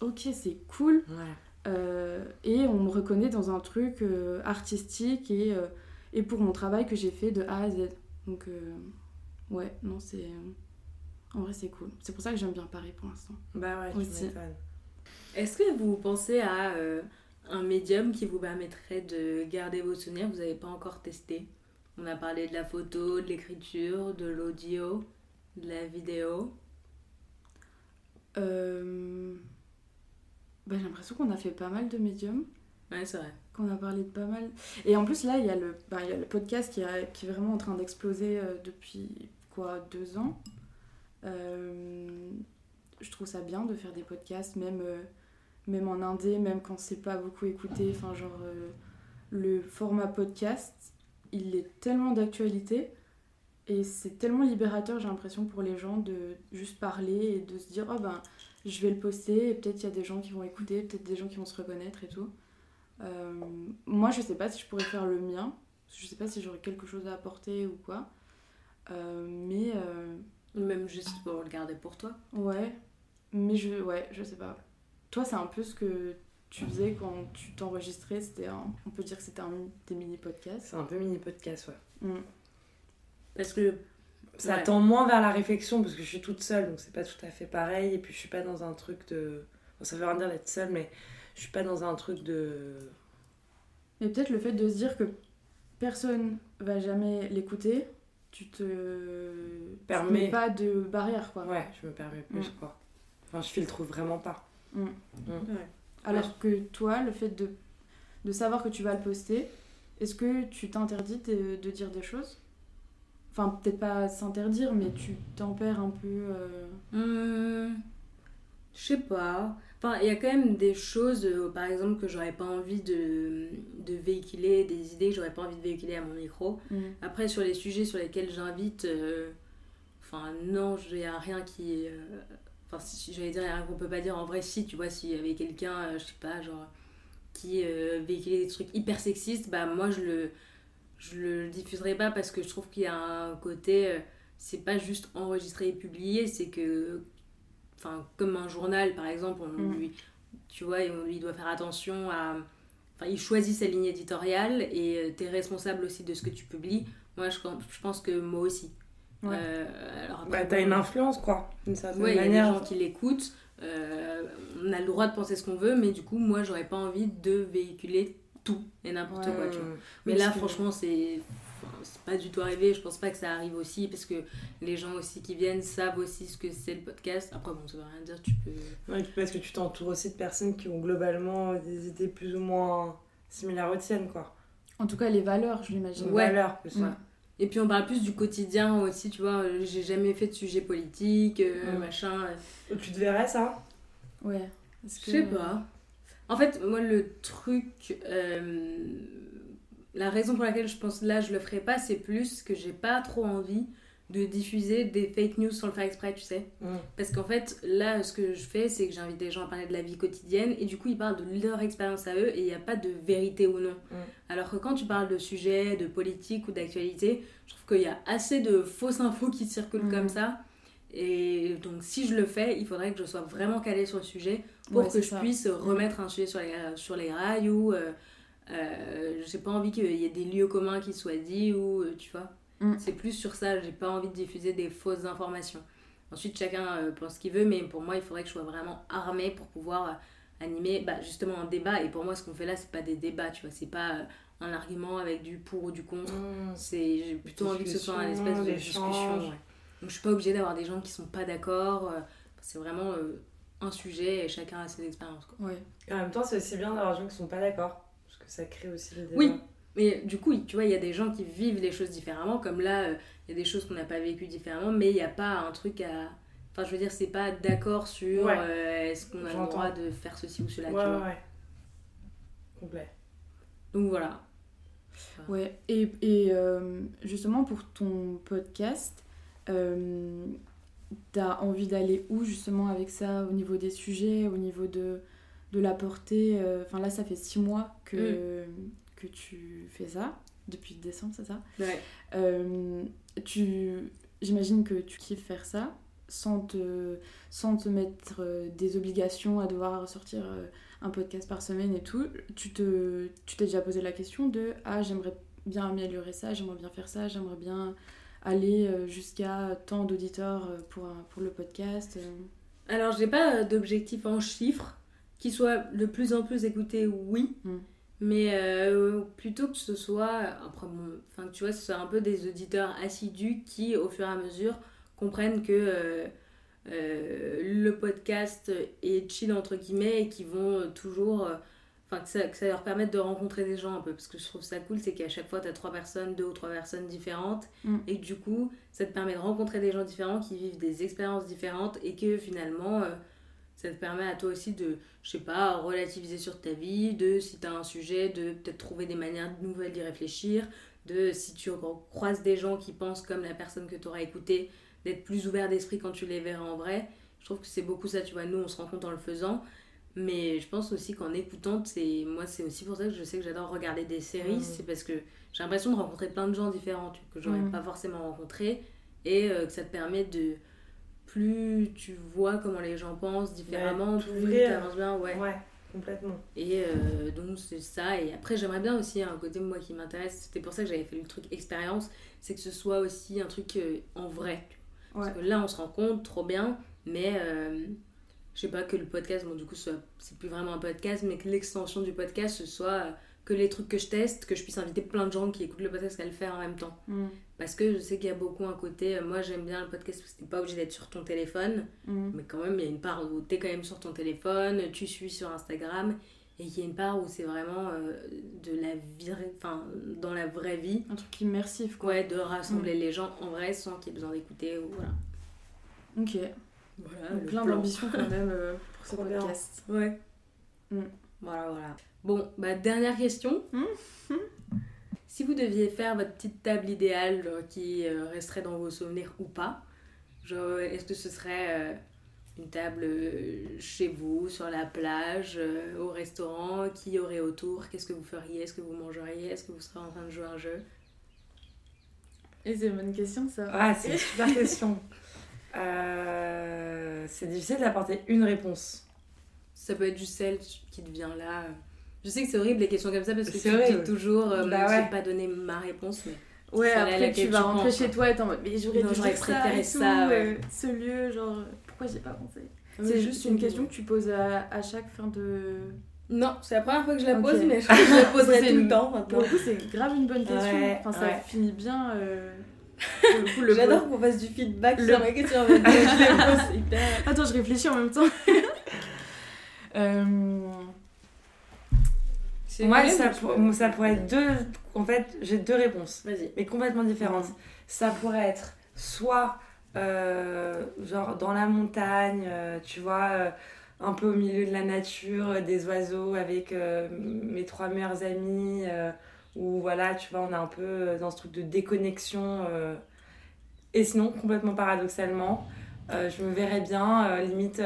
ok, c'est cool. Et on me reconnaît dans un truc artistique et, et pour mon travail que j'ai fait de A à Z. Donc, ouais, non, c'est. En vrai, c'est cool. C'est pour ça que j'aime bien Paris pour l'instant. Bah ouais, aussi. Est-ce que vous pensez à un médium qui vous permettrait de garder vos souvenirs, vous n'avez pas encore testé. On a parlé de la photo, de l'écriture, de l'audio, de la vidéo. Euh... L'impression qu'on a fait pas mal de médiums. Ouais, c'est vrai. Qu'on a parlé de pas mal. Et en plus, là, il y, a le, bah, y a le podcast qui, a, qui est vraiment en train d'exploser euh, depuis quoi, deux ans. Euh... Je trouve ça bien de faire des podcasts, même. Euh, même en indé, même quand c'est pas beaucoup écouté. Enfin, genre, le format podcast, il est tellement d'actualité et c'est tellement libérateur, j'ai l'impression, pour les gens de juste parler et de se dire, oh ben, je vais le poster et peut-être il y a des gens qui vont écouter, peut-être des gens qui vont se reconnaître et tout. Euh, moi, je sais pas si je pourrais faire le mien, je sais pas si j'aurais quelque chose à apporter ou quoi. Euh, mais. Même juste pour le garder pour toi. Ouais. Mais je, ouais, je sais pas. Toi, c'est un peu ce que tu faisais quand tu t'enregistrais. C'était on peut dire que c'était un des mini podcasts. C'est un peu mini podcast, ouais. Mm. Parce que ça tend moins vers la réflexion parce que je suis toute seule, donc c'est pas tout à fait pareil. Et puis je suis pas dans un truc de. ça veut rien dire d'être seule, mais je suis pas dans un truc de. Mais peut-être le fait de se dire que personne va jamais l'écouter, tu te permets pas de barrière quoi. Ouais, je me permets plus mm. quoi. Enfin, je filtre vraiment pas. Mm. Mm. Alors que toi, le fait de, de savoir que tu vas le poster, est-ce que tu t'interdis de, de, dire des choses? Enfin, peut-être pas s'interdire, mais tu tempères un peu. Euh... Mmh, je sais pas. Enfin, il y a quand même des choses, euh, par exemple, que j'aurais pas envie de, de, véhiculer, des idées que j'aurais pas envie de véhiculer à mon micro. Mm. Après, sur les sujets sur lesquels j'invite, euh, enfin, non, il n'y a rien qui. Enfin, si, j'allais dire, rien qu'on peut pas dire. En vrai, si, tu vois, s'il y avait quelqu'un, je sais pas, genre, qui véhiculait des trucs hyper sexistes, bah moi, je le, je le diffuserais pas parce que je trouve qu'il y a un côté. Euh, c'est pas juste enregistrer et publier, c'est que. Enfin, comme un journal, par exemple, on mm. lui. Tu vois, on lui doit faire attention à. Enfin, il choisit sa ligne éditoriale et tu es responsable aussi de ce que tu publies. Moi, je, je pense que moi aussi. Euh, alors bah, t'as une influence, quoi, d'une certaine ouais, manière. Il y a des gens qui l'écoutent. Euh, on a le droit de penser ce qu'on veut, mais du coup, moi, j'aurais pas envie de véhiculer tout et n'importe quoi, tu vois. Mais là, franchement, c'est c'est pas du tout arrivé. Je pense pas que ça arrive aussi parce que les gens aussi qui viennent savent aussi ce que c'est le podcast. Après, bon, ça veut rien dire, tu peux. parce que tu t'entoures aussi de personnes qui ont globalement des idées plus ou moins similaires aux tiennes, quoi. En tout cas, les valeurs, je l'imagine. Ouais. Valeurs, plus, Et puis on parle plus du quotidien aussi, tu vois. J'ai jamais fait de sujet politique, euh, machin. Tu te verrais ça? Ouais. Je sais pas. En fait, moi, le truc. Euh, la raison pour laquelle je pense là je le ferai pas, c'est plus que j'ai pas trop envie de diffuser des fake news sans le faire exprès, tu sais. Mm. Parce qu'en fait, là, ce que je fais, c'est que j'invite des gens à parler de la vie quotidienne et du coup, ils parlent de leur expérience à eux et il n'y a pas de vérité ou non. Mm. Alors que quand tu parles de sujets, de politique ou d'actualité, je trouve qu'il y a assez de fausses infos qui circulent mm. comme ça. Et donc, si je le fais, il faudrait que je sois vraiment calée sur le sujet pour que je puisse remettre un sujet sur les, sur les rails ou. Euh, euh, j'ai pas envie qu'il y ait des lieux communs qui soient dits ou euh, tu vois. Mm. C'est plus sur ça, j'ai pas envie de diffuser des fausses informations. Ensuite, chacun euh, pense ce qu'il veut, mais pour moi, il faudrait que je sois vraiment armée pour pouvoir animer bah, justement un débat. Et pour moi, ce qu'on fait là, c'est pas des débats, tu vois, c'est pas un argument avec du pour ou du contre. Mm. C'est J'ai plutôt envie que ce soit un espèce de discussion. Donc, je suis pas obligée d'avoir des gens qui sont pas d'accord. c'est vraiment un sujet et chacun a ses expériences. Quoi. Ouais. en même temps, c'est aussi bien d'avoir des gens qui sont pas d'accord ça crée aussi le Oui, mais du coup, tu vois, il y a des gens qui vivent les choses différemment, comme là, euh, il y a des choses qu'on n'a pas vécues différemment, mais il n'y a pas un truc à. Enfin, je veux dire, c'est pas d'accord sur euh, est-ce qu'on a le droit de faire ceci ou cela. Ouais, tu vois. ouais. Complet. Donc voilà. Ouais, et, et euh, justement pour ton podcast, t'as envie d'aller où justement avec ça au niveau des sujets, au niveau de de la porter. Euh, enfin là, ça fait six mois que, mm. que tu fais ça, depuis décembre, c'est ça? Ouais. Euh, tu, J'imagine que tu kiffes faire ça sans te, sans te mettre euh, des obligations à devoir sortir un podcast par semaine et tout. Tu te, tu t'es déjà posé la question de ah j'aimerais bien améliorer ça, j'aimerais bien faire ça, j'aimerais bien aller jusqu'à tant d'auditeurs pour, pour le podcast. Alors j'ai pas d'objectif en chiffres qu'il soit de plus en plus écouté, oui. Mm. Mais euh, plutôt que ce soit, après enfin tu vois, ce soit un peu des auditeurs assidus qui, au fur et à mesure, comprennent que euh, euh, le podcast est chill entre guillemets et qui vont toujours, enfin que ça, que ça, leur permette de rencontrer des gens un peu. Parce que je trouve ça cool, c'est qu'à chaque fois tu as trois personnes, deux ou trois personnes différentes mm. et que du coup, ça te permet de rencontrer des gens différents qui vivent des expériences différentes et que finalement ça te permet à toi aussi de, je sais pas, relativiser sur ta vie, de si tu as un sujet, de peut-être trouver des manières nouvelles d'y réfléchir, de si tu croises des gens qui pensent comme la personne que tu auras écouté, d'être plus ouvert d'esprit quand tu les verras en vrai. Je trouve que c'est beaucoup ça, tu vois, nous on se rend compte en le faisant. Mais je pense aussi qu'en écoutant, c'est moi c'est aussi pour ça que je sais que j'adore regarder des séries, mmh. c'est parce que j'ai l'impression de rencontrer plein de gens différents que j'aurais mmh. pas forcément rencontrés et euh, que ça te permet de plus tu vois comment les gens pensent différemment, plus tu avances bien. Ouais. ouais, complètement. Et euh, donc c'est ça. Et après, j'aimerais bien aussi un côté, moi, qui m'intéresse. C'était pour ça que j'avais fait le truc expérience. C'est que ce soit aussi un truc euh, en vrai. Parce que là, on se rend compte, trop bien. Mais je sais pas que le podcast, bon, du coup, c'est plus vraiment un podcast, mais que l'extension du podcast, ce soit que les trucs que je teste, que je puisse inviter plein de gens qui écoutent le podcast à le faire en même temps. Mm. Parce que je sais qu'il y a beaucoup un côté, euh, moi j'aime bien le podcast parce que t'es pas obligé d'être sur ton téléphone, mm. mais quand même il y a une part où t'es quand même sur ton téléphone, tu suis sur Instagram, et il y a une part où c'est vraiment euh, de la vie, enfin dans la vraie vie. Un truc immersif quoi. Ouais, de rassembler mm. les gens en vrai sans qu'il y ait besoin d'écouter, ou voilà. Ok. Voilà, plein d'ambition quand même euh, pour ce podcast. Ouais. Voilà, voilà. Bon, bah, dernière question. Hum, hum. Si vous deviez faire votre petite table idéale euh, qui euh, resterait dans vos souvenirs ou pas, genre, est-ce que ce serait euh, une table chez vous, sur la plage, au restaurant Qui y aurait autour? Qu'est-ce que vous feriez? Est-ce que vous mangeriez? Est-ce que vous serez en train de jouer un jeu? Et c'est une bonne question, ça. Ah, c'est une super question. c'est difficile d'apporter une réponse. Ça peut être juste celle qui te vient là. Je sais que c'est horrible les questions comme ça parce que tu dis toujours, euh, bah ouais. pas donné ma réponse, mais. Ouais, après tu vas rentrer chez toi et t'es en mode, mais j'aurais dû préféré ça, ça euh, ce lieu, genre, pourquoi j'ai pas pensé? C'est juste une question que tu poses à, à chaque fin de, Non, c'est la première fois que je la pose, mais je, je la poserai tout le temps maintenant. Pour le coup, c'est grave une bonne question. Ouais, enfin, ça finit bien. euh, J'adore qu'on fasse du feedback Le- sur ma question. hyper... Attends, je réfléchis en même temps. Euh, Moi, vrai, ça, mais je pour- peux- ça pourrait être deux. En fait, j'ai deux réponses, mais complètement différentes. Ça pourrait être soit euh, genre dans la montagne, euh, tu vois, euh, un peu au milieu de la nature, des oiseaux avec mes trois meilleurs amis, ou voilà, tu vois, on est un peu euh, dans ce truc de déconnexion. euh. Et sinon, complètement paradoxalement, euh, je me verrais bien euh, limite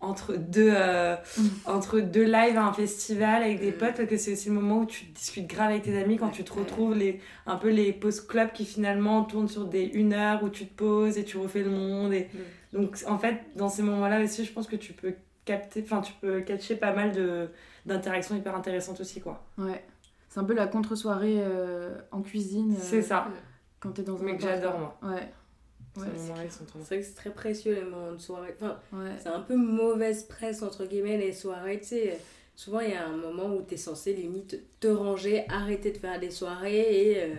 entre deux Mm. entre deux lives à un festival avec des Mm. potes parce que c'est aussi le moment où tu discutes grave avec tes amis quand tu te retrouves les un peu les pause clubs qui finalement tournent sur des une heure où tu te poses et tu refais le monde et Mm. donc en fait dans ces moments-là aussi je pense que tu peux capter enfin tu peux catcher pas mal d'interactions hyper intéressantes aussi quoi ouais. C'est un peu la contre-soirée euh, en cuisine. euh, c'est ça Quand t'es dans un mais que j'adore moi Ouais. Sont C'est vrai que c'est très précieux les moments de soirée. Enfin, ouais. c'est un peu mauvaise presse entre guillemets les soirées. Tu sais, souvent il y a un moment où tu es censé limite te ranger, arrêter de faire des soirées et, euh,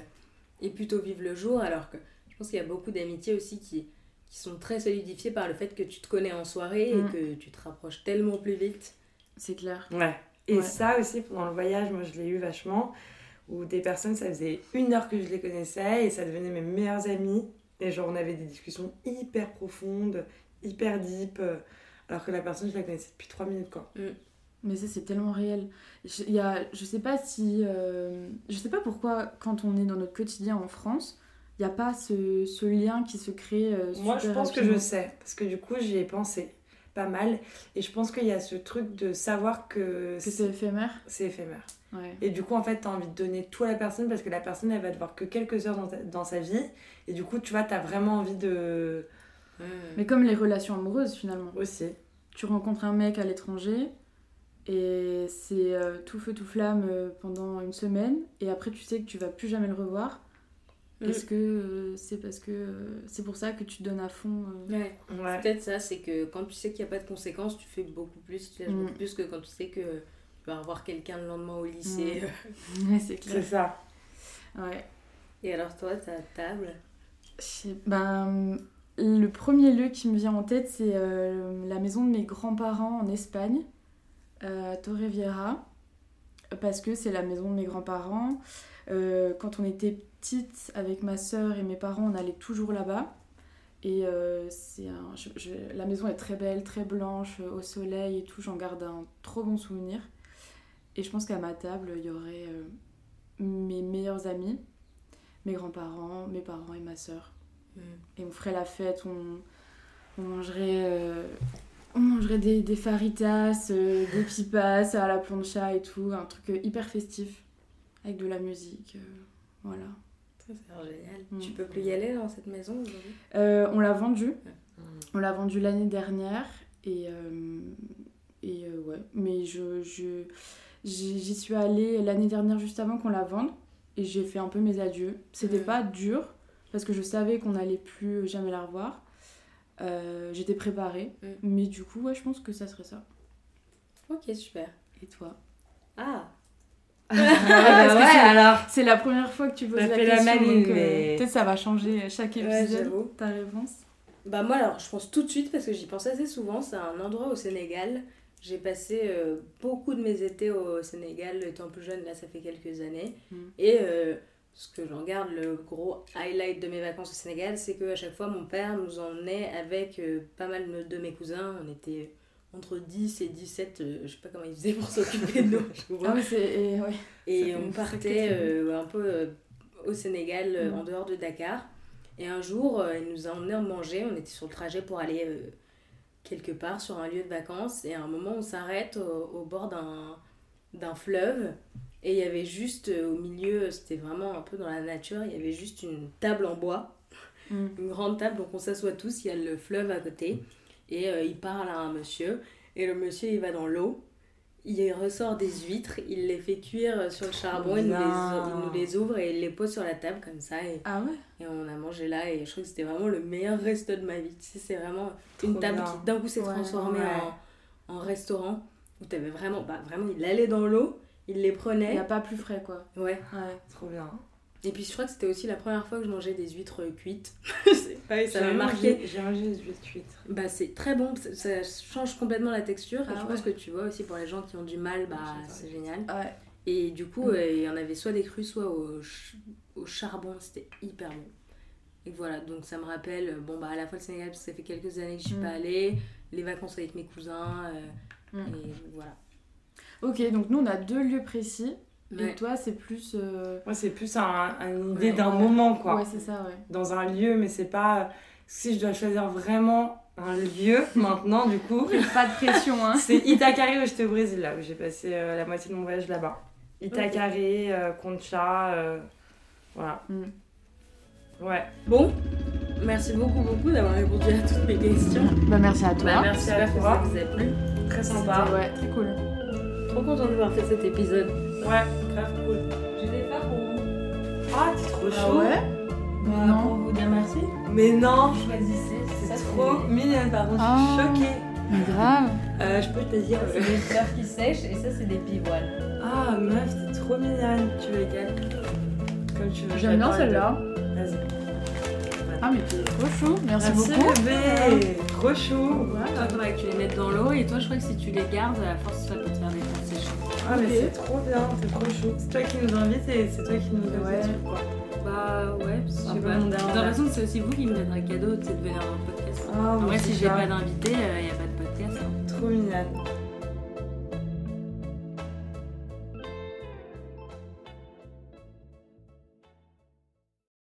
et plutôt vivre le jour. Alors que je pense qu'il y a beaucoup d'amitiés aussi qui, qui sont très solidifiées par le fait que tu te connais en soirée Mm. et que tu te rapproches tellement plus vite. C'est clair. Ouais. Et Ouais. ça aussi, pendant le voyage, moi je l'ai eu vachement, où des personnes, ça faisait une heure que je les connaissais et ça devenait mes meilleurs amis. Et genre, on avait des discussions hyper profondes, hyper deep, euh, alors que la personne, je la connaissais depuis trois minutes, quoi. Mais ça, c'est tellement réel. Je, y a, je sais pas si. euh, je sais pas pourquoi, quand on est dans notre quotidien en France, il n'y a pas ce, ce lien qui se crée. euh, Moi, je pense que je sais, parce que du coup, j'y ai pensé pas mal. Et je pense qu'il y a ce truc de savoir que Que c'est éphémère. c'est éphémère. Ouais. Et du coup, en fait, t'as envie de donner tout à la personne parce que la personne, elle va te voir que quelques heures dans, ta- dans sa vie. Et du coup, tu vois, t'as vraiment envie de. Mais comme les relations amoureuses, finalement. Aussi. Tu rencontres un mec à l'étranger et c'est euh, tout feu, tout flamme euh, pendant une semaine. Et après, tu sais que tu vas plus jamais le revoir. Mm. Est-ce que euh, c'est parce que euh, c'est pour ça que tu donnes à fond euh, Ouais. Ouais. Peut-être ça, c'est que quand tu sais qu'il n'y a pas de conséquences, tu fais beaucoup plus, tu lâches Mm. beaucoup plus que quand tu sais que tu vas revoir quelqu'un le lendemain au lycée. Ouais, c'est C'est clair. ça. Ouais. Et alors toi, ta table? Ben, le premier lieu qui me vient en tête, c'est euh, la maison de mes grands-parents en Espagne, euh, à Torrevieja, parce que c'est la maison de mes grands-parents. Euh, quand on était petite, avec ma sœur et mes parents, on allait toujours là-bas. Et euh, c'est un, je- je- la maison est très belle, très blanche, euh, au soleil et tout. J'en garde un trop bon souvenir. Et je pense qu'à ma table, il y aurait euh, mes meilleurs amis, mes grands-parents, mes parents et ma sœur. Et on ferait la fête, on, on mangerait, euh, on mangerait des, des faritas, des pipas à la plancha et tout. Un truc hyper festif, avec de la musique. voilà. Ça, c'est génial. Mm. Tu peux plus y aller dans cette maison aujourd'hui? Euh, on l'a vendu. On l'a vendu l'année dernière. Et, euh, et euh, ouais. Mais je, je, j'y suis allée l'année dernière juste avant qu'on la vende. Et j'ai fait un peu mes adieux. C'était Mhm. pas dur. Parce que je savais qu'on n'allait plus jamais la revoir. J'étais préparée. Mais du coup, ouais, je pense que ça serait ça. Ok, super. Et toi? Ah Parce que c'est- alors. C'est la première fois que tu poses Ça la la question. maline, donc, euh, mais- Peut-être ça va changer chaque Ouais, épisode. ta réponse. Bah moi alors je pense tout de suite parce que j'y pense assez souvent, c'est un endroit au Sénégal. J'ai passé euh, beaucoup de mes étés au Sénégal étant plus jeune, là ça fait quelques années. Mm. Et euh, ce que j'en garde, le gros highlight de mes vacances au Sénégal, c'est qu'à chaque fois mon père nous emmenait avec euh, pas mal de- de mes cousins. On était entre 10 et 17, euh, je sais pas comment ils faisaient pour s'occuper de nous. je vois. Ah et ouais. Et on partait euh, un peu euh, au Sénégal, euh, Mm. en dehors de Dakar. Et un jour, il nous a emmenés manger. On était sur le trajet pour aller quelque part sur un lieu de vacances. Et à un moment, on s'arrête au, au bord d'un, fleuve. Et il y avait juste au milieu, c'était vraiment un peu dans la nature, il y avait juste une table en bois Mm. une grande table, donc on s'assoit tous, il y a le fleuve à côté, et euh, il parle à un monsieur, et le monsieur il va dans l'eau, il ressort des huîtres, il les fait cuire sur le charbon, il nous, les, Non. il nous les ouvre et il les pose sur la table comme ça, et, Ah ouais? et on a mangé là, et je trouve que c'était vraiment le meilleur resto de ma vie, tu sais, c'est vraiment une table bien. qui d'un coup s'est Ouais, transformée ouais. en, en restaurant, où t'avais vraiment, bah vraiment, il allait dans l'eau, il les prenait. Il n'y a pas plus frais quoi. Ouais. Ouais. Trop bien. Et puis je crois que c'était aussi la première fois que je mangeais des huîtres cuites. ouais, ça m'a marqué. J'ai mangé des huîtres cuites. Bah c'est très bon, ça change complètement la texture. et Ah je pense que tu vois aussi pour les gens qui ont du mal, bah c'est génial. Ouais. Et du coup, Mm. euh, il y en avait soit des crus, soit au, ch- au charbon, c'était hyper bon. Et voilà, donc ça me rappelle, euh, bon bah à la fois le Sénégal, parce que ça fait quelques années que je suis Mm. pas allée, les vacances avec mes cousins, euh, Mm. et voilà. Ok, donc nous on a deux lieux précis. Ouais. Et toi c'est plus. euh, Moi, c'est plus un, une idée Ouais. d'un Ouais. moment, quoi. Ouais, c'est ça, ouais. Dans un lieu, mais c'est pas. Si je dois choisir vraiment un lieu maintenant, du coup, Pas de pression, hein. c'est Itacaré où j'étais au Brésil, là, où j'ai passé euh, la moitié de mon voyage là-bas. Itacaré, euh, Concha, euh, voilà. Mm. Ouais. Bon, merci beaucoup, beaucoup d'avoir répondu à toutes mes questions. Bah merci à toi. Bah, merci à toi. ça vous a plu. Très sympa. Ouais, très cool. Trop contente d'avoir fait cet épisode. Ouais, grave cool. Je vais faire pour vous. Ah, t'es trop Ah chaud. ouais Mais non. Pour vous dire merci. Mais non, Choisissez, c'est trop mignonne, par contre, je suis Ah. choquée. Mais grave. Euh, je peux te dire. C'est des fleurs qui sèchent et ça, c'est des pivoines. Ah, meuf, t'es trop mignonne. Tu veux lesquelles Comme tu veux. J'aime bien celle-là. Vas-y. Ah mais t'es trop chou. Merci, Merci, beaucoup. bébé. Trop chou. Toi, faudrait que tu les mettes dans l'eau et toi, je crois que si tu les gardes, à force, ça peut te faire des fleurs. Ah, mais c'est trop bien, c'est trop chou. C'est toi qui nous invite et c'est toi qui nous donne Ouais. des trucs, quoi. Bah ouais, je Un sais peu pas. mon J'ai dernier. l'impression que c'est aussi vous qui me donnez un cadeau, c'est de venir dans le podcast. Ah, En vrai, si j'ai pas d'invité, il n'y a pas de podcast. hein. Trop mignonne.